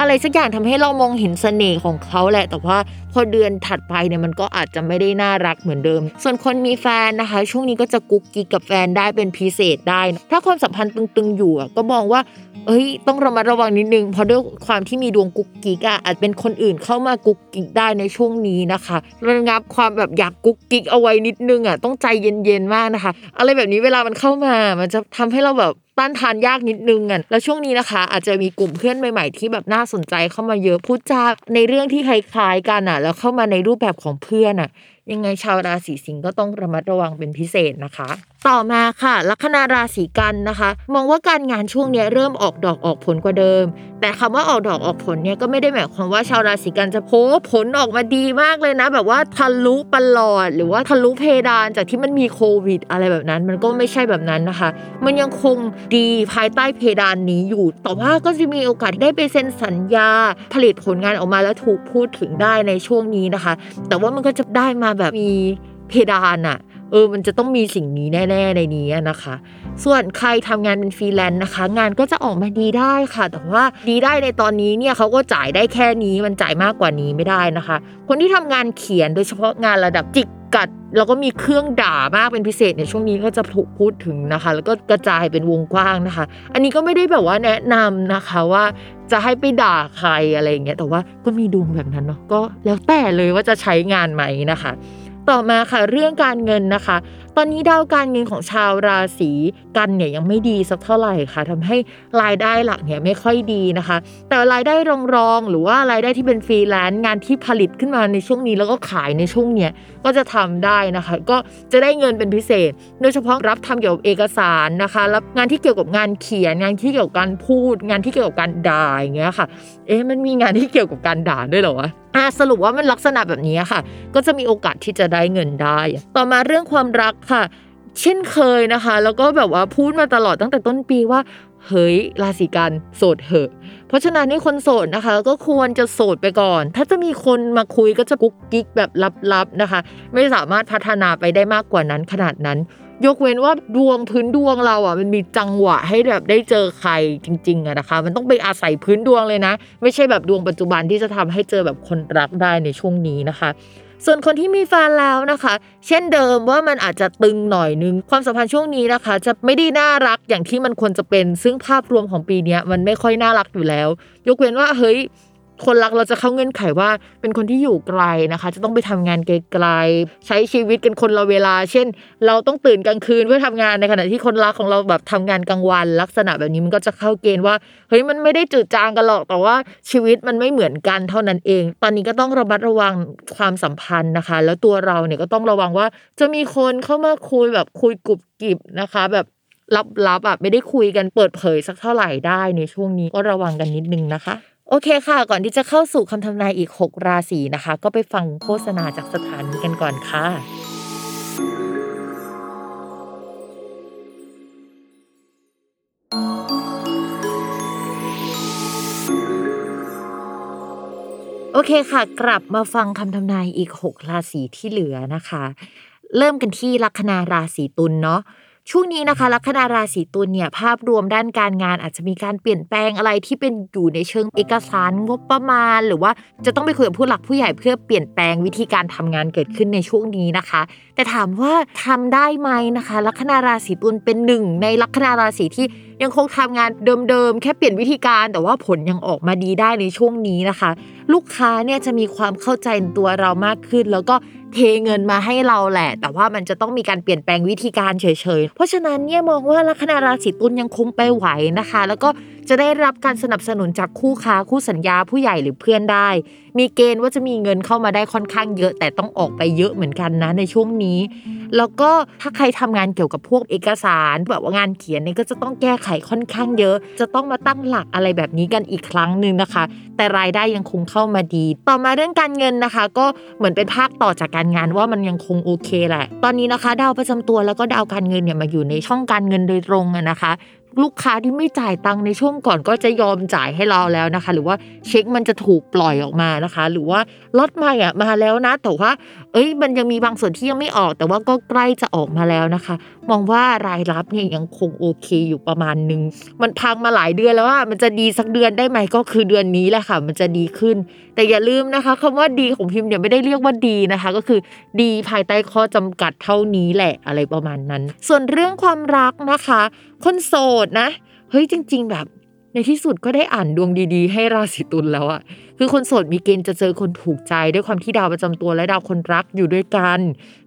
Speaker 2: อะไรสักอย่างทำให้เรามองเห็นเสน่ห์ของเขาแหละ แต่ว่าพอเดือนถัดไปเนี่ยมันก็อาจจะไม่ได้น่ารักเหมือนเดิม ส่วนคนมีแฟนนะคะ ช่วงนี้ก็จะกุ๊กกิ๊กกับแฟนได้เป็นพิเศษได้ ถ้าความสัมพันธ์ตึงๆอยู่ก็มองว่าเอ้ยต้องระมัดระวังนิดนึงเพราะด้วยความที่มีดวงกุ๊กกิ๊กอะอาจเป็นคนอื่นเข้ามากุ๊กกิ๊กได้ในช่วงนี้นะคะระงับความแบบอยากกุ๊กกิ๊กเอาไว้นิดนึงอะต้องใจเย็นๆมากนะคะ อะไรแบบนี้เวลามันเข้ามามันจะทำให้เราแบบต้านทานยากนิดนึงอะแล้วช่วงนี้นะคะ อาจจะมีกลุ่มเพื่อนใหม่ ๆ ที่แบบน่าสนใจเข้ามาเยอะพูดจาในเรื่องที่คล้ายๆกันอะ แล้วเข้ามาในรูปแบบของเพื่อนอะ ยังไงชาวราศีสิงห์ก็ต้องระมัดระวังเป็นพิเศษนะคะ ต่อมาค่ะ ลัคนาราศีกันนะคะ มองว่าการงานช่วงเนี้ยเริ่มออกดอกออกผลกว่าเดิม แต่คำว่าออกดอกออกผลเนี่ยก็ไม่ได้หมายความว่าชาวราศีกันจะโพผลออกมาดีมากเลยนะ แบบว่าทะลุปลอด หรือว่าทะลุเพดานจากที่มันมีโควิด อะไรแบบนั้น มันก็ไม่ใช่แบบนั้นนะคะ มันยังคงดีภายใต้เพดานนี้อยู่ แต่ว่าก็จะมีโอกาสได้ไปเซ็นสัญญาผลิตผลงานออกมาแล้วถูกพูดถึงได้ในช่วงนี้นะคะ แต่ว่ามันก็จะได้มาแบบมีเพดานอะเออ มันจะต้องมีสิ่งนี้แน่ ๆ ในนี้นะคะ ส่วนใครทำงานเป็นฟรีแลนซ์นะคะ งานก็จะออกมาดีได้ค่ะ แต่ว่าดีได้ในตอนนี้เนี่ยเขาก็จ่ายได้แค่นี้ มันจ่ายมากกว่านี้ไม่ได้นะคะ คนที่ทำงานเขียนโดยเฉพาะงานระดับจิก กัด แล้วก็มีเครื่องด่ามากเป็นพิเศษในช่วงนี้ก็จะถูกพูดถึงนะคะ แล้วก็กระจายเป็นวงกว้างนะคะ อันนี้ก็ไม่ได้แบบว่าแนะนำนะคะว่าจะให้ไปด่าใครอะไรอย่างเงี้ยแต่ว่าก็มีดวงแบบนั้นเนาะก็แล้วแต่เลยว่าจะใช้งานไหมนะคะ ต่อมาค่ะเรื่องการเงินนะคะ ตอนนี้ดาวการเงินของชาวราศีกันย์เนี่ยยังไม่ดีสักเท่าไหร่ค่ะทำให้รายได้หลักเนี่ยไม่ค่อยดีนะคะ แต่รายได้รองๆหรือว่ารายได้ที่เป็นฟรีแลนซ์งานที่ผลิตขึ้นมาในช่วงนี้แล้วก็ขายในช่วงเนี้ยก็จะทำได้นะคะ ก็จะได้เงินเป็นพิเศษ โดยเฉพาะรับทำเกี่ยวกับเอกสารนะคะรับงานที่เกี่ยวกับงานเขียน งานที่เกี่ยวกับการพูด งานที่เกี่ยวกับการด่าอย่างเงี้ยค่ะ เอ๊ะมันมีงานที่เกี่ยวกับการด่าด้วยเหรอวะ อะสรุปว่ามันลักษณะแบบนี้ค่ะ ก็จะมีโอกาสที่จะได้เงินได้ ต่อมาเรื่องความรักค่ะ เช่นเคยนะคะ แล้วก็แบบว่าพูดมาตลอดตั้งแต่ต้นปีว่าเฮ้ยราศีกันโสดเหอะ เพราะฉะนั้นนี่คนโสดนะคะ ก็ควรจะโสดไปก่อน ถ้าจะมีคนมาคุยก็จะกุ๊กกิ๊กแบบลับๆนะคะ ไม่สามารถพัฒนาไปได้มากกว่านั้นขนาดนั้น ยกเว้นว่าดวงพื้นดวงเราอะมันมีจังหวะให้แบบได้เจอใครจริงๆอะนะคะ มันต้องไปอาศัยพื้นดวงเลยนะ ไม่ใช่แบบดวงปัจจุบันที่จะทำให้เจอแบบคนรักได้ในช่วงนี้นะคะส่วนคนที่มีแฟนแล้วนะคะ เช่นเดิมว่ามันอาจจะตึงหน่อยนึง ความสัมพันธ์ช่วงนี้นะคะ จะไม่ได้น่ารักอย่างที่มันควรจะเป็น ซึ่งภาพรวมของปีนี้มันไม่ค่อยน่ารักอยู่แล้ว ยกเว้นว่าเฮ้ย คนรักเราจะเข้าเงื่อนไขว่าเป็นคนที่อยู่ไกลนะคะ จะต้องไปทำงานไกลๆใช้ชีวิตกันคนละเวลา เช่น เราต้องตื่นกลางคืนเพื่อทำงานในขณะที่คนรักของเราแบบทำงานกลางวัน ลักษณะแบบนี้มันก็จะเข้าเกณฑ์ว่าเฮ้ยมันไม่ได้จืดจางกันหรอกแต่ว่าชีวิตมันไม่เหมือนกันเท่านั้นเอง ตอนนี้ก็ต้องระมัดระวังความสัมพันธ์นะคะ แล้วตัวเราเนี่ยก็ต้องระวังว่าจะมีคนเข้ามาคุยแบบคุยกรุบกิบนะคะ แบบลับๆอะไม่ได้คุยกันเปิดเผยสักเท่าไหร่ได้ในช่วงนี้ก็ระวังกันนิดนึงนะคะ โอเคค่ะ ก่อนที่จะเข้าสู่คำทำนายอีก 6 ราศีนะคะ ก็ไปฟังโฆษณาจากสถานีกันก่อนค่ะ โอเคค่ะ กลับมาฟังคำทำนายอีก 6 ราศีที่เหลือนะคะ เริ่มกันที่ลัคนาราศีตุลเนาะ ช่วงนี้นะคะลัคนาราศีตุลเนี่ยภาพรวมด้านการงานอาจจะมีการเปลี่ยนแปลงอะไรที่เป็นอยู่ในเชิงเอกสารงบประมาณ หรือว่าจะต้องไปคุยกับผู้หลักผู้ใหญ่เพื่อเปลี่ยนแปลงวิธีการทำงานเกิดขึ้นในช่วงนี้นะคะ แต่ถามว่าทำได้ไหมนะคะลัคนาราศีตุลเป็นหนึ่งในลัคนาราศีที่ยังคงทำงานเดิมๆแค่เปลี่ยนวิธีการแต่ว่าผลยังออกมาดีได้ในช่วงนี้นะคะ ลูกค้าเนี่ยจะมีความเข้าใจในตัวเรามากขึ้น แล้วก็ เทเงินมาให้เราแหละ แต่ว่ามันจะต้องมีการเปลี่ยนแปลงวิธีการเฉยๆ เพราะฉะนั้นเนี่ยมองว่าลัคนาราศีตุลยังคงไปไหวนะคะ แล้วก็จะได้รับการสนับสนุนจากคู่ค้าคู่สัญญาผู้ใหญ่หรือเพื่อนได้ มีเกณฑ์ว่าจะมีเงินเข้ามาได้ค่อนข้างเยอะ แต่ต้องออกไปเยอะเหมือนกันนะในช่วงนี้ แล้วก็ถ้าใครทำงานเกี่ยวกับพวกเอกสารแบบว่างานเขียนเนี่ยก็จะต้องแก้ไขค่อนข้างเยอะ จะต้องมาตั้งหลักอะไรแบบนี้กันอีกครั้งหนึ่งนะคะ แต่รายได้ยังคงเข้ามาดี ต่อมาเรื่องการเงินนะคะ ก็เหมือนเป็นภาคต่อจากการงานว่ามันยังคงโอเคแหละ ตอนนี้นะคะดาวประจำตัวแล้วก็ดาวการเงินเนี่ยมาอยู่ในช่องการเงินโดยตรงนะคะ ลูกค้าที่ไม่จ่ายตังค์ในช่วงก่อนก็จะยอมจ่ายให้เราแล้วนะคะ หรือว่าเช็คมันจะถูกปล่อยออกมานะคะ หรือว่ารถใหม่อะมาแล้วนะแต่ว่า เอ้ยมันยังมีบางส่วนที่ยังไม่ออก แต่ว่าก็ใกล้จะออกมาแล้วนะคะมองว่ารายรับเนี่ยยังคงโอเคอยู่ประมาณนึง มันพังมาหลายเดือนแล้วว่ามันจะดีสักเดือนได้ไหมก็คือเดือนนี้แหละค่ะ มันจะดีขึ้น แต่อย่าลืมนะคะคำว่าดีของพิมพ์เนี่ยไม่ได้เรียกว่าดีนะคะ ก็คือดีภายใต้ข้อจำกัดเท่านี้แหละอะไรประมาณนั้น ส่วนเรื่องความรักนะคะ คนโสดนะเฮ้ยจริง ๆ แบบในที่สุดก็ได้อ่านดวงดีๆ ให้ราศีตุลแล้วอะ คือคนโสดมีเกณฑ์จะเจอคนถูกใจด้วยความที่ดาวประจำตัวและดาวคนรักอยู่ด้วยกัน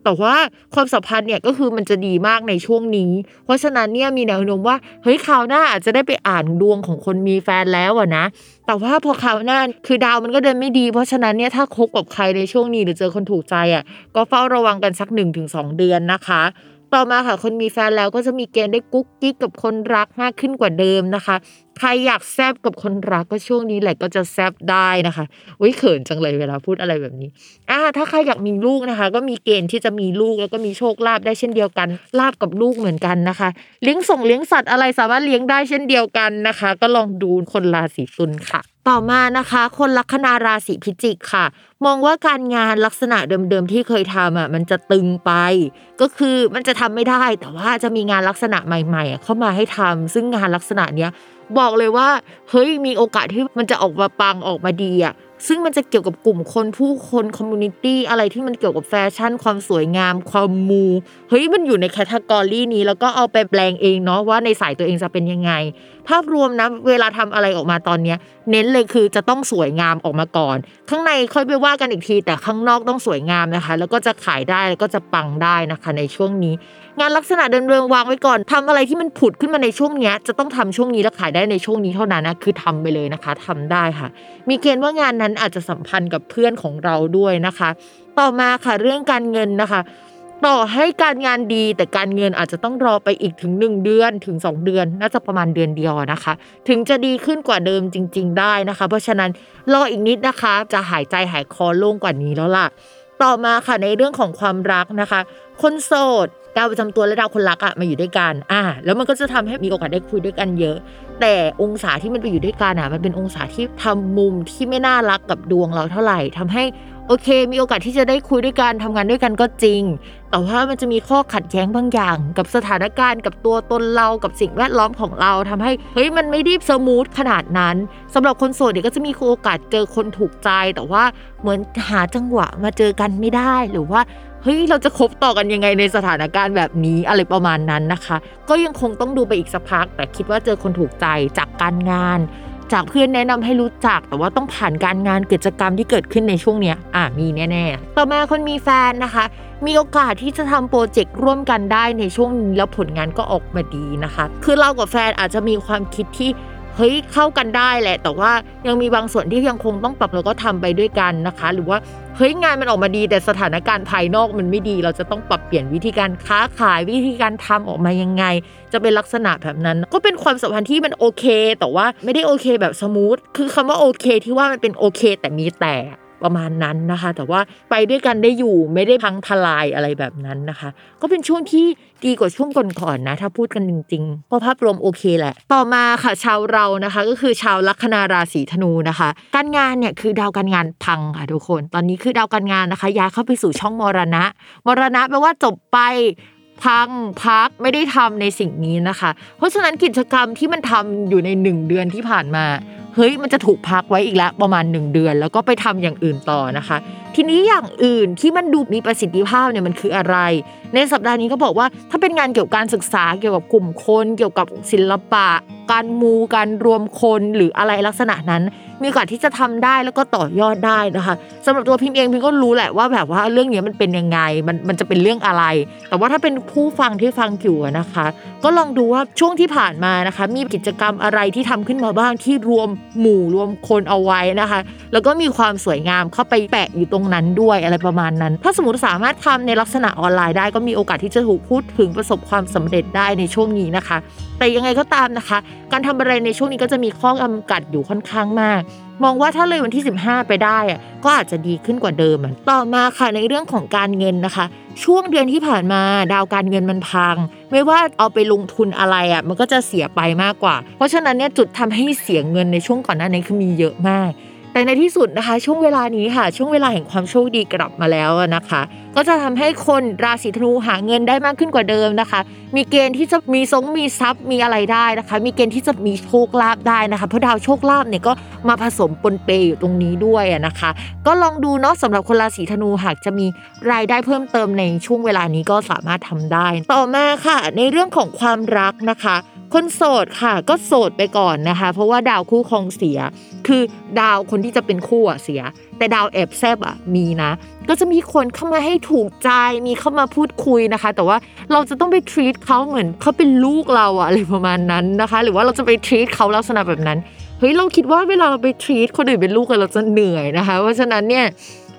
Speaker 2: แต่ว่าความสัมพันธ์เนี่ยก็คือมันจะดีมากในช่วงนี้ เพราะฉะนั้นเนี่ยมีแนวโน้มว่าเฮ้ยคราวหน้าอาจจะได้ไปอ่านดวงของคนมีแฟนแล้วอะนะ แต่ว่าพอคราวหน้าคือดาวมันก็เดินไม่ดี เพราะฉะนั้นเนี่ยถ้าคบกับใครในช่วงนี้หรือเจอคนถูกใจอะก็เฝ้าระวังกันสัก1นถึงสเดือนนะคะต่อมาค่ะคนมีแฟนแล้วก็จะมีเกณฑ์ได้กุ๊กกิ๊กกับคนรักมากขึ้นกว่าเดิมนะคะ ใครอยากแซบกับคนรักก็ช่วงนี้แหละก็จะแซบได้นะคะอุ้ยเขินจังเลยเวลาพูดอะไรแบบนี้อ่าถ้าใครอยากมีลูกนะคะ ก็มีเกณฑ์ที่จะมีลูกแล้วก็มีโชคลาภได้เช่นเดียวกันลาบกับลูกเหมือนกันนะคะเลี้ยงส่งเลี้ยงสัตว์อะไรสามารถเลี้ยงได้เช่นเดียวกันนะคะ ก็ลองดูคนราศีตุลค่ะต่อมานะคะ คนลัคนาราศีพิจิกค่ะ มองว่าการงานลักษณะเดิมๆที่เคยทำอะมันจะตึงไป ก็คือมันจะทำไม่ได้ แต่ว่าจะมีงานลักษณะใหม่ ๆ เข้ามาให้ทำซึ่งงานลักษณะเนี้ย บอกเลยว่า เฮ้ยมีโอกาสที่มันจะออกมาปังออกมาดีอะซึ่งมันจะเกี่ยวกับกลุ่มคนผู้คน community อะไรที่มันเกี่ยวกับแฟชั่น ความสวยงาม ความมูเฮ้ยมันอยู่ใน category นี้ แล้วก็เอาไปแปลงเองเนาะว่าในสายตัวเองจะเป็นยังไง ภาพรวมนะเวลาทำอะไรออกมาตอนเนี้ย เน้นเลยคือจะต้องสวยงามออกมาก่อน ข้างในค่อยไปว่ากันอีกที แต่ข้างนอกต้องสวยงามนะคะ แล้วก็จะขายได้แล้วก็จะปังได้นะคะในช่วงนี้ งานลักษณะเดินเรืองวางไว้ก่อนทำอะไรที่มันผุดขึ้นมาในช่วงนี้จะต้องทำช่วงนี้แล้วขายได้ในช่วงนี้เท่านั้นนะคือทำไปเลยนะคะทำได้ค่ะ มีเกณฑ์ว่างานนั้นอาจจะสัมพันธ์กับเพื่อนของเราด้วยนะคะ ต่อมาค่ะเรื่องการเงินนะคะต่อให้การงานดีแต่การเงินอาจจะต้องรอไปอีกถึง 1 เดือนถึง 2 เดือน น่าจะประมาณเดือนเดียวนะคะ ถึงจะดีขึ้นกว่าเดิมจริง ๆ ได้นะคะ เพราะฉะนั้นรออีกนิดนะคะจะหายใจหายคอโล่งกว่านี้แล้วล่ะ ต่อมาค่ะในเรื่องของความรักนะคะ คนโสด ดาวประจำตัวและดาวคนรักอะมาอยู่ด้วยกันอ่าแล้วมันก็จะทำให้มีโอกาสได้คุยด้วยกันเยอะ แต่องศาที่มันไปอยู่ด้วยกันอะมันเป็นองศาที่ทำมุมที่ไม่น่ารักกับดวงเราเท่าไหร่ทำให้โอเค มีโอกาสที่จะได้คุยด้วยกันทำงานด้วยกันก็จริง แต่ว่ามันจะมีข้อขัดแย้งบางอย่าง กับสถานการณ์กับตัวตนเรากับสิ่งแวดล้อมของเราทำให้เฮ้ยมันไม่รีบสมูทขนาดนั้นสำหรับคนโสดเนี่ยก็จะมีโอกาสเจอคนถูกใจ แต่ว่าเหมือนหาจังหวะมาเจอกันไม่ได้หรือว่า เฮ้ยเราจะคบต่อกันยังไงในสถานการณ์แบบนี้อะไรประมาณนั้นนะคะ ก็ยังคงต้องดูไปอีกสักพัก แต่คิดว่าเจอคนถูกใจจากการงาน จากเพื่อนแนะนำให้รู้จัก แต่ว่าต้องผ่านการงานกิจกรรมที่เกิดขึ้นในช่วงเนี้ยอะมีแน่ๆ ต่อมาคนมีแฟนนะคะ มีโอกาสที่จะทำโปรเจกต์ร่วมกันได้ในช่วงนี้แล้วผลงานก็ออกมาดีนะคะ คือเรากับแฟนอาจจะมีความคิดที่ เฮ้ยเข้ากันได้แหละ แต่ว่ายังมีบางส่วนที่ยังคงต้องปรับแล้วก็ทำไปด้วยกันนะคะ หรือว่าเฮ้ยงานมันออกมาดีแต่สถานการณ์ภายนอกมันไม่ดี เราจะต้องปรับเปลี่ยนวิธีการค้าขายวิธีการทำออกมายังไง จะเป็นลักษณะแบบนั้น ก็เป็นความสัมพันธ์ที่มันโอเค แต่ว่าไม่ได้โอเคแบบสมูทคือคำว่าโอเค ที่ว่ามันเป็นโอเค แต่มีแต่ ประมาณนั้นนะคะ แต่ว่าไปด้วยกันได้อยู่ไม่ได้พังทลายอะไรแบบนั้นนะคะ ก็เป็นช่วงที่ดีกว่าช่วงก่อนๆนะถ้าพูดกันจริงๆเพราะภาพรวมโอเคแหละ ต่อมาค่ะชาวเรานะคะ ก็คือชาวลัคนาราศีธนูนะคะ การงานเนี่ยคือดาวการงานพังค่ะทุกคน ตอนนี้คือดาวการงานนะคะย้ายเข้าไปสู่ช่องมรณะ มรณะแปลว่าจบไปพังพักไม่ได้ทำในสิ่งนี้นะคะ เพราะฉะนั้นกิจกรรมที่มันทำอยู่ในหนึ่งเดือนที่ผ่านมา เฮ้ยมันจะถูกพักไว้อีกแล้วประมาณ 1 เดือน แล้วก็ไปทำอย่างอื่นต่อนะคะ ทีนี้อย่างอื่นที่มันดูมีประสิทธิภาพเนี่ยมันคืออะไร ในสัปดาห์นี้ก็บอกว่าถ้าเป็นงานเกี่ยวกับการศึกษาเกี่ยวกับกลุ่มคนเกี่ยวกับศิลปะ การมูการรวมคนหรืออะไรลักษณะนั้น มีโอกาสที่จะทำได้แล้วก็ต่อยอดได้นะคะสำหรับตัวพิมพ์เองพิมก็รู้แหละว่าแบบว่าเรื่องนี้มันเป็นยังไงมันมันจะเป็นเรื่องอะไร แต่ว่าถ้าเป็นผู้ฟังที่ฟังอยู่นะคะ ก็ลองดูว่าช่วงที่ผ่านมานะคะ มีกิจกรรมอะไรที่ทำขึ้นมาบ้างที่รวม หมู่รวมคนเอาไว้นะคะ แล้วก็มีความสวยงามเข้าไปแปะอยู่ตรงนั้นด้วยอะไรประมาณนั้น ถ้าสมมติสามารถทำในลักษณะออนไลน์ได้ก็มีโอกาสที่จะถูกพูดถึงประสบความสำเร็จได้ในช่วงนี้นะคะ แต่ยังไงก็ตามนะคะ การทำอะไรในช่วงนี้ก็จะมีข้อจำกัดอยู่ค่อนข้างมาก มองว่าถ้าเลยวันที่ 15 ไปได้อะก็อาจจะดีขึ้นกว่าเดิมต่อมาค่ะในเรื่องของการเงินนะคะ ช่วงเดือนที่ผ่านมาดาวการเงินมันพัง ไม่ว่าเอาไปลงทุนอะไรอะมันก็จะเสียไปมากกว่า เพราะฉะนั้นเนี่ยจุดทำให้เสียเงินในช่วงก่อนหน้านี้คือมีเยอะมาก แต่ในที่สุดนะคะ ช่วงเวลานี้ค่ะ ช่วงเวลาแห่งความโชคดีกลับมาแล้วนะคะ ก็จะทำให้คนราศีธนูหาเงินได้มากขึ้นกว่าเดิมนะคะ มีเกณฑ์ที่จะมีทรงมีทรัพย์มีอะไรได้นะคะ มีเกณฑ์ที่จะมีโชคลาภได้นะคะเพราะดาวโชคลาภเนี่ยก็มาผสมปนเปอยู่ตรงนี้ด้วยนะคะ ก็ลองดูเนาะสำหรับคนราศีธนูหากจะมีรายได้เพิ่มเติมในช่วงเวลานี้ก็สามารถทำได้ ต่อมาค่ะ ในเรื่องของความรักนะคะ คนโสดค่ะ ก็โสดไปก่อนนะคะ เพราะว่าดาวคู่ครองเสีย คือดาวคนที่จะเป็นคู่อะเสีย แต่ดาวแอบแซบอะมีนะ ก็จะมีคนเข้ามาให้ถูกใจมีเข้ามาพูดคุยนะคะ แต่ว่าเราจะต้องไป treat เขาเหมือนเขาเป็นลูกเราอะอะไรประมาณนั้นนะคะ หรือว่าเราจะไป treat เขาลักษณะแบบนั้นเฮ้ยเราคิดว่าเวลาเราไป treat คนอื่นเป็นลูกกันเราจะเหนื่อยนะคะ เพราะฉะนั้นเนี่ย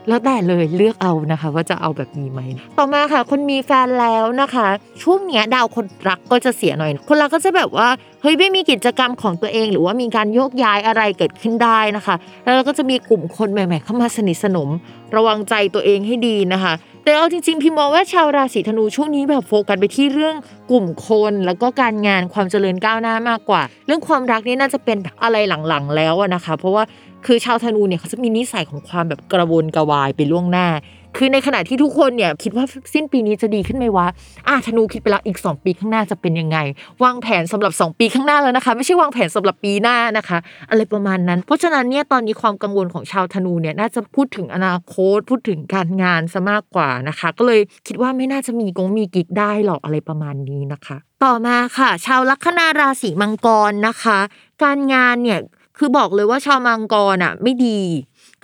Speaker 2: แล้วแต่เลยเลือกเอานะคะ ว่าจะเอาแบบนี้ไหม ต่อมาค่ะ คนมีแฟนแล้วนะคะ ช่วงเนี้ยดาวคนรักก็จะเสียหน่อย คนรักก็จะแบบว่าเฮ้ยไม่มีกิจกรรมของตัวเอง หรือว่ามีการโยกย้ายอะไรเกิดขึ้นได้นะคะ แล้วเราก็จะมีกลุ่มคนใหม่ ๆ เข้ามาสนิทสนม ระวังใจตัวเองให้ดีนะคะแต่เอาจริงๆ พี่มองว่าชาวราศีธนูช่วงนี้แบบโฟกัสไปที่เรื่องกลุ่มคน แล้วก็การงานความเจริญก้าวหน้ามากกว่า เรื่องความรักนี่น่าจะเป็นอะไรหลังๆ แล้วนะคะ เพราะว่า คือชาวธนูเนี่ยเขาจะมีนิสัยของความแบบกระวนกระวายไปล่วงหน้า คือในขณะที่ทุกคนเนี่ยคิดว่าสิ้นปีนี้จะดีขึ้นไหมวะอะธนูคิดไปแล้วอีก 2 ปีข้างหน้าจะเป็นยังไง วางแผนสำหรับ 2 ปีข้างหน้าแล้วนะคะ ไม่ใช่วางแผนสำหรับปีหน้านะคะ อะไรประมาณนั้น เพราะฉะนั้นเนี่ยตอนนี้ความกังวลของชาวธนูเนี่ยน่าจะพูดถึงอนาคต พูดถึงการงานซะมากกว่านะคะ ก็เลยคิดว่าไม่น่าจะมีกงมีกิกได้หรอกอะไรประมาณนี้นะคะ ต่อมาค่ะ ชาวลัคนาราศีมังกรนะคะ การงานเนี่ย คือบอกเลยว่าชาวมังกรอะ ไม่ดี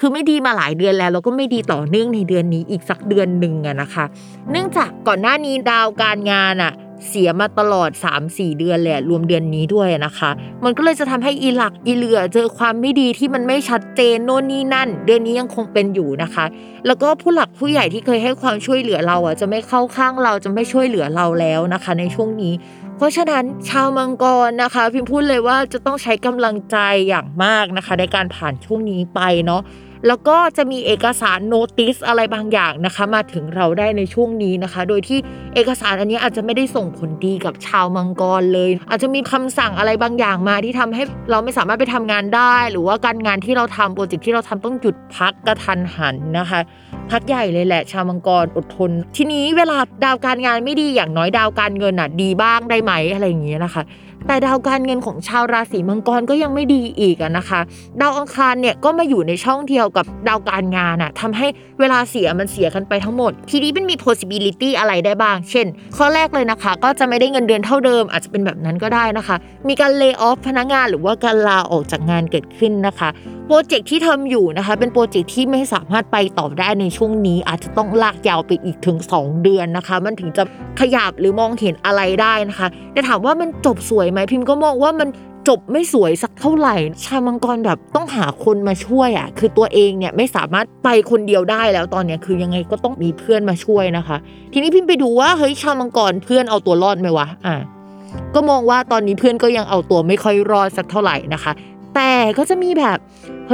Speaker 2: คือไม่ดีมาหลายเดือนแล้วแล้วก็ไม่ดีต่อเนื่องในเดือนนี้อีกสักเดือนหนึ่งอะนะคะ เนื่องจากก่อนหน้านี้ดาวการงานอะเสียมาตลอด 3-4 เดือนแหละรวมเดือนนี้ด้วยนะคะ มันก็เลยจะทำให้อีหลักอีเหลือเจอความไม่ดีที่มันไม่ชัดเจนโน่นนี่นั่น เดือนนี้ยังคงเป็นอยู่นะคะ แล้วก็ผู้หลักผู้ใหญ่ที่เคยให้ความช่วยเหลือเราอะจะไม่เข้าข้างเราจะไม่ช่วยเหลือเราแล้วนะคะ ในช่วงนี้ เพราะฉะนั้นชาวมังกรนะคะ พิมพ์พูดเลยว่าจะต้องใช้กำลังใจอย่างมากนะคะ ในการผ่านช่วงนี้ไปเนาะ แล้วก็จะมีเอกสารโนติสอะไรบางอย่างนะคะ มาถึงเราได้ในช่วงนี้นะคะ โดยที่เอกสารอันนี้อาจจะไม่ได้ส่งผลดีกับชาวมังกรเลย อาจจะมีคำสั่งอะไรบางอย่างมาที่ทำให้เราไม่สามารถไปทำงานได้ หรือว่าการงานที่เราทำโปรเจกต์ที่เราทำต้องหยุดพักกระทันหันนะคะ พักใหญ่เลยแหละ ชาวมังกรอดทน ทีนี้เวลาดาวการงานไม่ดีอย่างน้อยดาวการเงินอะดีบ้างได้ไหมอะไรอย่างเงี้ยนะคะ แต่ดาวการเงินของชาวราศีมังกรก็ยังไม่ดีอีกนะคะ ดาวอังคารเนี่ยก็มาอยู่ในช่องเดียวกับดาวการงานอะทำให้เวลาเสียมันเสียกันไปทั้งหมด ทีนี้มันมี possibility อะไรได้บ้าง เช่น ข้อแรกเลยนะคะ ก็จะไม่ได้เงินเดือนเท่าเดิม อาจจะเป็นแบบนั้นก็ได้นะคะ มีการ lay off พนักงานหรือว่าการลาออกจากงานเกิดขึ้นนะคะโปรเจกต์ที่ทำอยู่นะคะ เป็นโปรเจกต์ที่ไม่สามารถไปต่อได้ในช่วงนี้ อาจจะต้องลากยาวไปอีกถึง 2 เดือนนะคะ มันถึงจะขยับหรือมองเห็นอะไรได้นะคะแต่ถามว่ามันจบสวยไหมพิมพ์ก็มองว่ามันจบไม่สวยสักเท่าไหร่ ชามังกรแบบต้องหาคนมาช่วยอะ คือตัวเองเนี่ยไม่สามารถไปคนเดียวได้แล้วตอนเนี้ยคือยังไงก็ต้องมีเพื่อนมาช่วยนะคะ ทีนี้พิมพ์ไปดูว่าเฮ้ยชามังกรเพื่อนเอาตัวรอดไหมวะอะก็มองว่าตอนนี้เพื่อนก็ยังเอาตัวไม่ค่อยรอดสักเท่าไหร่นะคะ แต่ก็จะมีแบบ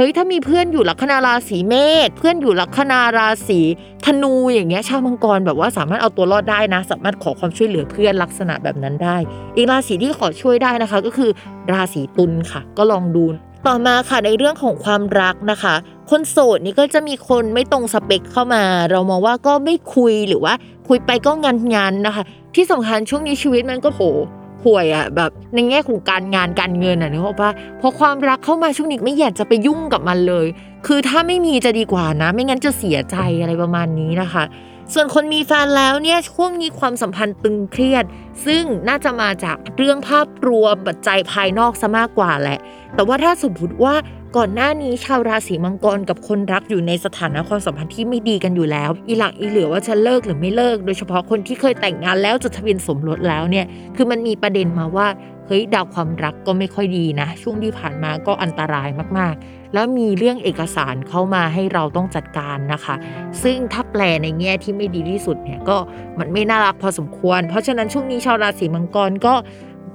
Speaker 2: ฮ้ยถ้ามีเพื่อนอยู่ลัคนาราศีเมษเพื่อนอยู่ลัคนาราศีธนูอย่างเงี้ยชาวมังกรแบบว่าสามารถเอาตัวรอดได้นะ สามารถขอความช่วยเหลือเพื่อนลักษณะแบบนั้นได้ อีกราศีที่ขอช่วยได้นะคะ ก็คือราศีตุลค่ะ ก็ลองดูต่อมาค่ะในเรื่องของความรักนะคะ คนโสดนี่ก็จะมีคนไม่ตรงสเปคเข้ามา เรามองว่าก็ไม่คุยหรือว่า คุยไปก็งานงานๆนะคะ ที่สำคัญช่วงนี้ชีวิตมันก็โห ห่วยอะแบบในแง่ของการงานการเงินอะนึกออกปะพอความรักเข้ามาช่วงนี้ไม่อยากจะไปยุ่งกับมันเลย คือถ้าไม่มีจะดีกว่านะ ไม่งั้นจะเสียใจอะไรประมาณนี้นะคะ ส่วนคนมีแฟนแล้วเนี่ยช่วงนี้ความสัมพันธ์ตึงเครียด ซึ่งน่าจะมาจากเรื่องภาพรวมปัจจัยภายนอกซะมากกว่าแหละ แต่ว่าถ้าสมมติว่า ก่อนหน้านี้ชาวราศีมังกรกับคนรักอยู่ในสถานะความสัมพันธ์ที่ไม่ดีกันอยู่แล้ว อีหลักอีเหลือว่าจะเลิกหรือไม่เลิก โดยเฉพาะคนที่เคยแต่งงานแล้วจดทะเบียนสมรสแล้วเนี่ย คือมันมีประเด็นมาว่าเฮ้ยดาวความรักก็ไม่ค่อยดีนะ ช่วงที่ผ่านมาก็อันตรายมากๆ แล้วมีเรื่องเอกสารเข้ามาให้เราต้องจัดการนะคะ ซึ่งถ้าแปลในแง่ที่ไม่ดีที่สุดเนี่ยก็มันไม่น่ารักพอสมควร เพราะฉะนั้นช่วงนี้ชาวราศีมังกรก็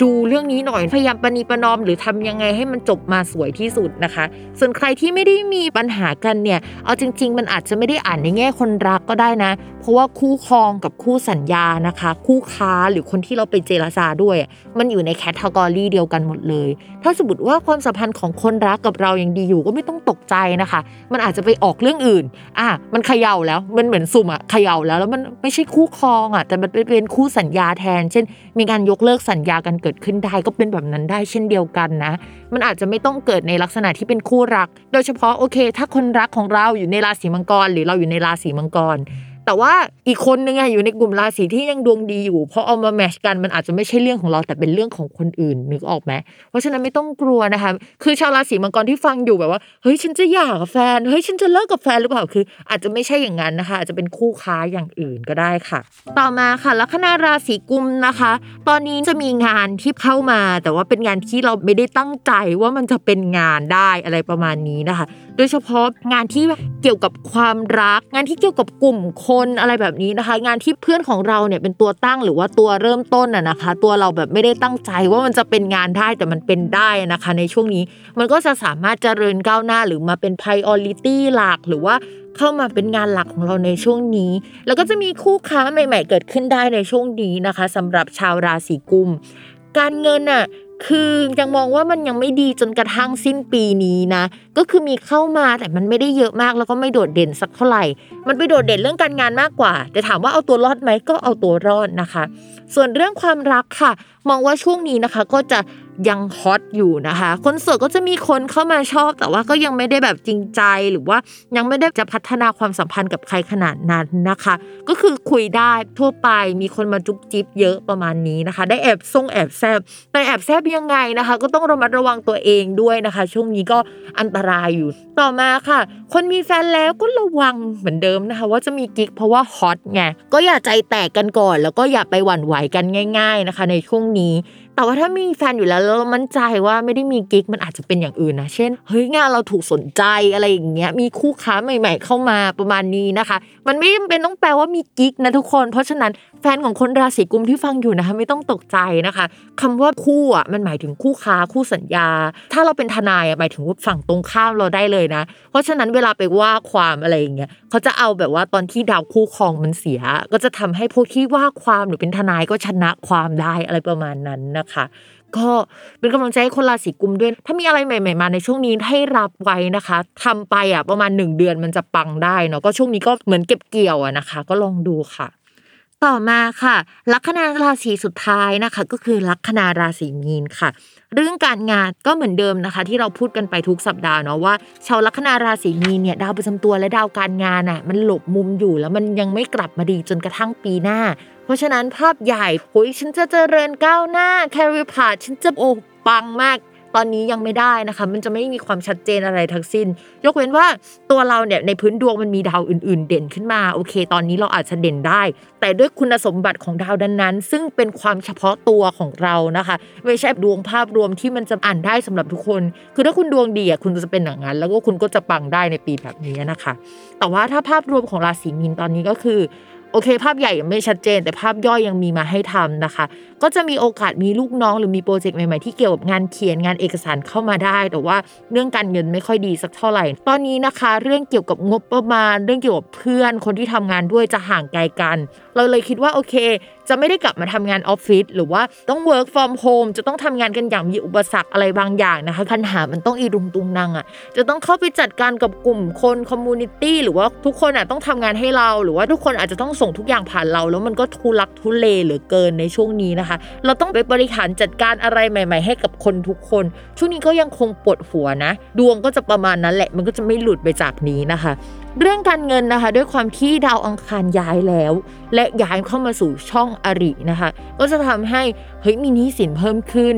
Speaker 2: ดูเรื่องนี้หน่อยพยายามประนีประนอม หรือทำยังไงให้มันจบมาสวยที่สุดนะคะ ส่วนใครที่ไม่ได้มีปัญหากันเนี่ย เอาจริง ๆ มันอาจจะไม่ได้อ่านในแง่คนรักก็ได้นะ เพราะว่าคู่ครองกับคู่สัญญานะคะ คู่ค้าหรือคนที่เราไปเจรจาด้วย มันอยู่ในแคตตากรีเดียวกันหมดเลย ถ้าสมมติว่าความสัมพันธ์ของคนรักกับเรายังดีอยู่ก็ไม่ต้องตกใจนะคะ มันอาจจะไปออกเรื่องอื่นอะมันเขย่าแล้วมันเหมือนสุ่มอะเขย่าแล้วแล้วมันไม่ใช่คู่ครองอะแต่มันเป็นคู่สัญญาแทน เช่น มีการยกเลิกสัญญากันเกิดขึ้นได้ก็เป็นแบบนั้นได้เช่นเดียวกันนะ มันอาจจะไม่ต้องเกิดในลักษณะที่เป็นคู่รัก โดยเฉพาะโอเค ถ้าคนรักของเราอยู่ในราศีมังกร หรือเราอยู่ในราศีมังกร แต่ว่าอีกคนนึงอะอยู่ในกลุ่มราศีที่ยังดวงดีอยู่เพราะเอามาแมชกันมันอาจจะไม่ใช่เรื่องของเราแต่เป็นเรื่องของคนอื่นนึกออกไหมเพราะฉะนั้นไม่ต้องกลัวนะคะ คือชาวราศีมังกรที่ฟังอยู่แบบว่าเฮ้ยฉันจะหย่ากับแฟนเฮ้ยฉันจะเลิกกับแฟนหรือเปล่าคือ อาจจะไม่ใช่อย่างนั้นนะคะ อาจจะเป็นคู่ค้าอย่างอื่นก็ได้ค่ะ ต่อมาค่ะลัคนาราศีกุมนะคะ ตอนนี้จะมีงานที่เข้ามา แต่ว่าเป็นงานที่เราไม่ได้ตั้งใจว่ามันจะเป็นงานได้อะไรประมาณนี้นะคะโดยเฉพาะงานที่เกี่ยวกับความรัก งานที่เกี่ยวกับกลุ่มคนอะไรแบบนี้นะคะ งานที่เพื่อนของเราเนี่ยเป็นตัวตั้งหรือว่าตัวเริ่มต้นอะนะคะ ตัวเราแบบไม่ได้ตั้งใจว่ามันจะเป็นงานได้แต่มันเป็นได้นะคะ ในช่วงนี้มันก็จะสามารถเจริญก้าวหน้าหรือมาเป็น priority หลักหรือว่าเข้ามาเป็นงานหลักของเราในช่วงนี้ แล้วก็จะมีคู่ค้าใหม่ ๆ เกิดขึ้นได้ในช่วงนี้นะคะสำหรับชาวราศีกุม การเงินน่ะ คือยังมองว่ามันยังไม่ดีจนกระทั่งสิ้นปีนี้นะ ก็คือมีเข้ามาแต่มันไม่ได้เยอะมากแล้วก็ไม่โดดเด่นสักเท่าไหร่ มันไปโดดเด่นเรื่องการงานมากกว่า แต่ถามว่าเอาตัวรอดไหมก็เอาตัวรอดนะคะ ส่วนเรื่องความรักค่ะ มองว่าช่วงนี้นะคะ ก็จะ ยังฮอตอยู่นะคะ คนโสดก็จะมีคนเข้ามาชอบ แต่ว่าก็ยังไม่ได้แบบจริงใจหรือว่ายังไม่ได้จะพัฒนาความสัมพันธ์กับใครขนาดนั้นนะคะ ก็คือคุยได้ทั่วไปมีคนมาจุ๊บจิ๊บเยอะประมาณนี้นะคะ ได้แอบส่งแอบแซบแต่แอบแซบยังไงนะคะ ก็ต้องระมัดระวังตัวเองด้วยนะคะ ช่วงนี้ก็อันตรายอยู่ ต่อมาค่ะ คนมีแฟนแล้วก็ระวังเหมือนเดิมนะคะ ว่าจะมีกิ๊กเพราะว่าฮอตไงก็อย่าใจแตกกันก่อน แล้วก็อย่าไปหวั่นไหวกันง่าย ๆนะคะ ในช่วงนี้ แต่ว่าถ้ามีแฟนอยู่แล้วแล้วเรามั่นใจว่าไม่ได้มีกิ๊กมันอาจจะเป็นอย่างอื่นนะ เช่น เฮ้ยงานเราถูกสนใจอะไรอย่างเงี้ย มีคู่ค้าใหม่ ๆ เข้ามาประมาณนี้นะคะ มันไม่จำเป็นต้องแปลว่ามีกิ๊กนะทุกคน เพราะฉะนั้นแฟนของคนราศีกุมที่ฟังอยู่นะคะไม่ต้องตกใจนะคะคำว่าคู่อะมันหมายถึงคู่ค้าคู่สัญญา ถ้าเราเป็นทนายอะหมายถึงว่าฝั่งตรงข้ามเราได้เลยนะ เพราะฉะนั้นเวลาไปว่าความอะไรอย่างเงี้ยเขาจะเอาแบบว่าตอนที่ดาวคู่ครองมันเสีย ก็จะทำให้พวกที่ว่าความหรือเป็นทนายก็ชนะความได้อะไรประมาณนั้นนะคะ ก็เป็นกำลังใจให้คนราศีกุมด้วย ถ้ามีอะไรใหม่ ๆ มาในช่วงนี้ให้รับไว้นะคะทำไปอะประมาณหนึ่งเดือนมันจะปังได้เนาะก็ช่วงนี้ก็เหมือนเก็บเกี่ยวอะนะคะ ก็ลองดูค่ะต่อมาค่ะลัคนาราศีสุดท้ายนะคะ ก็คือลัคนาราศีมีนค่ะ เรื่องการงานก็เหมือนเดิมนะคะ ที่เราพูดกันไปทุกสัปดาห์เนาะว่าชาวลัคนาราศีมีนเนี่ยดาวประจำตัวและดาวการงานอะมันหลบมุมอยู่แล้วมันยังไม่กลับมาดีจนกระทั่งปีหน้า เพราะฉะนั้นภาพใหญ่โอ้ยฉันจะเจริญก้าวหน้าแคริพาฉันจะโอ้ปังมาก ตอนนี้ยังไม่ได้นะคะ มันจะไม่มีความชัดเจนอะไรทั้งสิ้น ยกเว้นว่าตัวเราเนี่ยในพื้นดวงมันมีดาวอื่น ๆ เด่นขึ้นมาโอเค ตอนนี้เราอาจจะเด่นได้ แต่ด้วยคุณสมบัติของดาวนั้น ซึ่งเป็นความเฉพาะตัวของเรานะคะ ไม่ใช่ดวงภาพรวมที่มันจะอ่านได้สำหรับทุกคน คือถ้าคุณดวงดีอะคุณจะเป็นอย่างนั้น แล้วก็คุณก็จะปังได้ในปีแบบนี้นะคะ แต่ว่าถ้าภาพรวมของราศีมีนตอนนี้ก็คือ โอเค ภาพใหญ่ยังไม่ชัดเจน แต่ภาพย่อยยังมีมาให้ทำนะคะ ก็จะมีโอกาสมีลูกน้องหรือมีโปรเจกต์ใหม่ๆที่เกี่ยวกับงานเขียนงานเอกสารเข้ามาได้ แต่ว่าเรื่องการเงินไม่ค่อยดีสักเท่าไหร่ ตอนนี้นะคะ เรื่องเกี่ยวกับงบประมาณ เรื่องเกี่ยวกับเพื่อนคนที่ทำงานด้วยจะห่างไกลกัน เราเลยคิดว่าโอเค จะไม่ได้กลับมาทำงานออฟฟิศหรือว่าต้อง work from home จะต้องทำงานกันอย่างมีอุปสรรคอะไรบางอย่างนะคะ ปัญหามันต้องอีรุงตุงนางอะ จะต้องเข้าไปจัดการกับกลุ่มคน community หรือว่าทุกคนอะต้องทำงานให้เรา หรือว่าทุกคนอาจจะต้องส่งทุกอย่างผ่านเรา แล้วมันก็ทุลักทุเลเหลือเกินในช่วงนี้นะคะ เราต้องไปบริหารจัดการอะไรใหม่ ๆ ให้กับคนทุกคน ช่วงนี้ก็ยังคงปวดหัวนะ ดวงก็จะประมาณนั้นแหละ มันก็จะไม่หลุดไปจากนี้นะคะเรื่องการเงินนะคะ ด้วยความที่ดาวอังคารย้ายแล้ว และย้ายเข้ามาสู่ช่องอรินะคะ ก็จะทำให้เฮ้ยมีหนี้สินเพิ่มขึ้น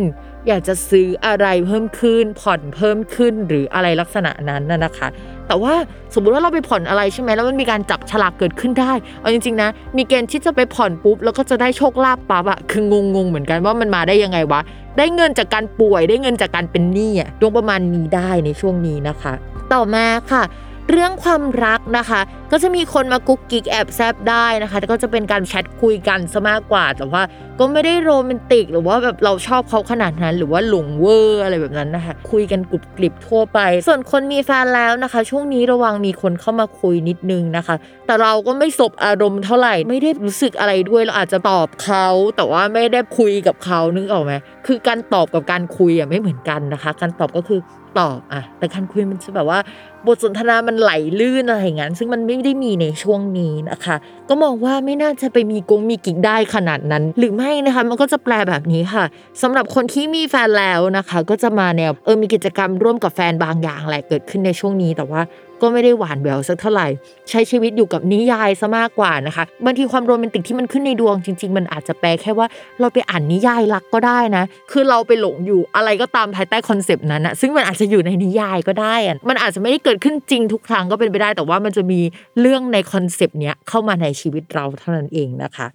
Speaker 2: อยากจะซื้ออะไรเพิ่มขึ้น ผ่อนเพิ่มขึ้นหรืออะไรลักษณะนั้นน่ะนะคะ แต่ว่าสมมุติว่าเราไปผ่อนอะไรใช่ไหมแล้วมันมีการจับฉลากเกิดขึ้นได้เอาจริงๆนะมีเกณฑ์ที่จะไปผ่อนปุ๊บแล้วก็จะได้โชคลาภปั๊บอะคืองงๆเหมือนกันว่ามันมาได้ยังไงวะได้เงินจากการป่วยได้เงินจากการเป็นหนี้อะดวงประมาณนี้ได้ในช่วงนี้นะคะ ต่อมาค่ะ เรื่องความรักนะคะ ก็จะมีคนมากุ๊กกิ๊กแอบแซบได้นะคะแต่ก็จะเป็นการแชทคุยกันซะมากกว่า แต่ว่าก็ไม่ได้โรแมนติก หรือว่าแบบเราชอบเขาขนาดนั้น หรือว่าหลงเวอร์อะไรแบบนั้นนะคะ คุยกันกรุบกริบทั่วไป ส่วนคนมีแฟนแล้วนะคะ ช่วงนี้ระวังมีคนเข้ามาคุยนิดนึงนะคะ แต่เราก็ไม่สบอารมณ์เท่าไหร่ ไม่ได้รู้สึกอะไรด้วยเราอาจจะตอบเขาแต่ว่าไม่ได้คุยกับเขานึกออกไหมคือการตอบกับการคุยอะไม่เหมือนกันนะคะ การตอบก็คือตอบอะแต่การคุยมันจะแบบว่า บทสนทนามันไหลลื่นอะไรอย่างนั้นซึ่งมันไม่ได้มีในช่วงนี้นะคะ ก็มองว่าไม่น่าจะไปมีกงมีกิ๊กได้ขนาดนั้น หรือไม่นะคะมันก็จะแปลแบบนี้ค่ะสำหรับคนที่มีแฟนแล้วนะคะ ก็จะมาแนวเออมีกิจกรรมร่วมกับแฟนบางอย่างแหละเกิดขึ้นในช่วงนี้แต่ว่าก็ไม่ได้หวานแววสักเท่าไหร่ ใช้ชีวิตอยู่กับนิยายซะมากกว่านะคะบางทีความโรแมนติกที่มันขึ้นในดวงจริง ๆ มันอาจจะแปลแค่ว่าเราไปอ่านนิยายรักก็ได้นะ คือเราไปหลงอยู่อะไรก็ตามภายใต้คอนเซปต์นั้นนะซึ่งมันอาจจะอยู่ในนิยายก็ได้อะมันอาจจะไม่ได้เกิดขึ้นจริงทุกครั้งก็เป็นไปได้ แต่ว่ามันจะมีเรื่องในคอนเซปต์เนี้ยเข้ามาในชีวิตเราเท่านั้นเองนะคะ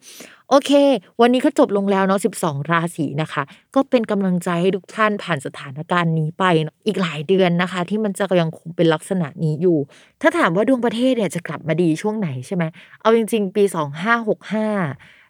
Speaker 2: โอเค วันนี้ก็จบลงแล้วเนาะ 12 ราศีนะคะ ก็เป็นกำลังใจให้ทุกท่านผ่านสถานการณ์นี้ไปอีกหลายเดือนนะคะ ที่มันจะยังคงเป็นลักษณะนี้อยู่ ถ้าถามว่าดวงประเทศเนี่ยจะกลับมาดีช่วงไหนใช่ไหมเอาจริง ๆ ปี 2565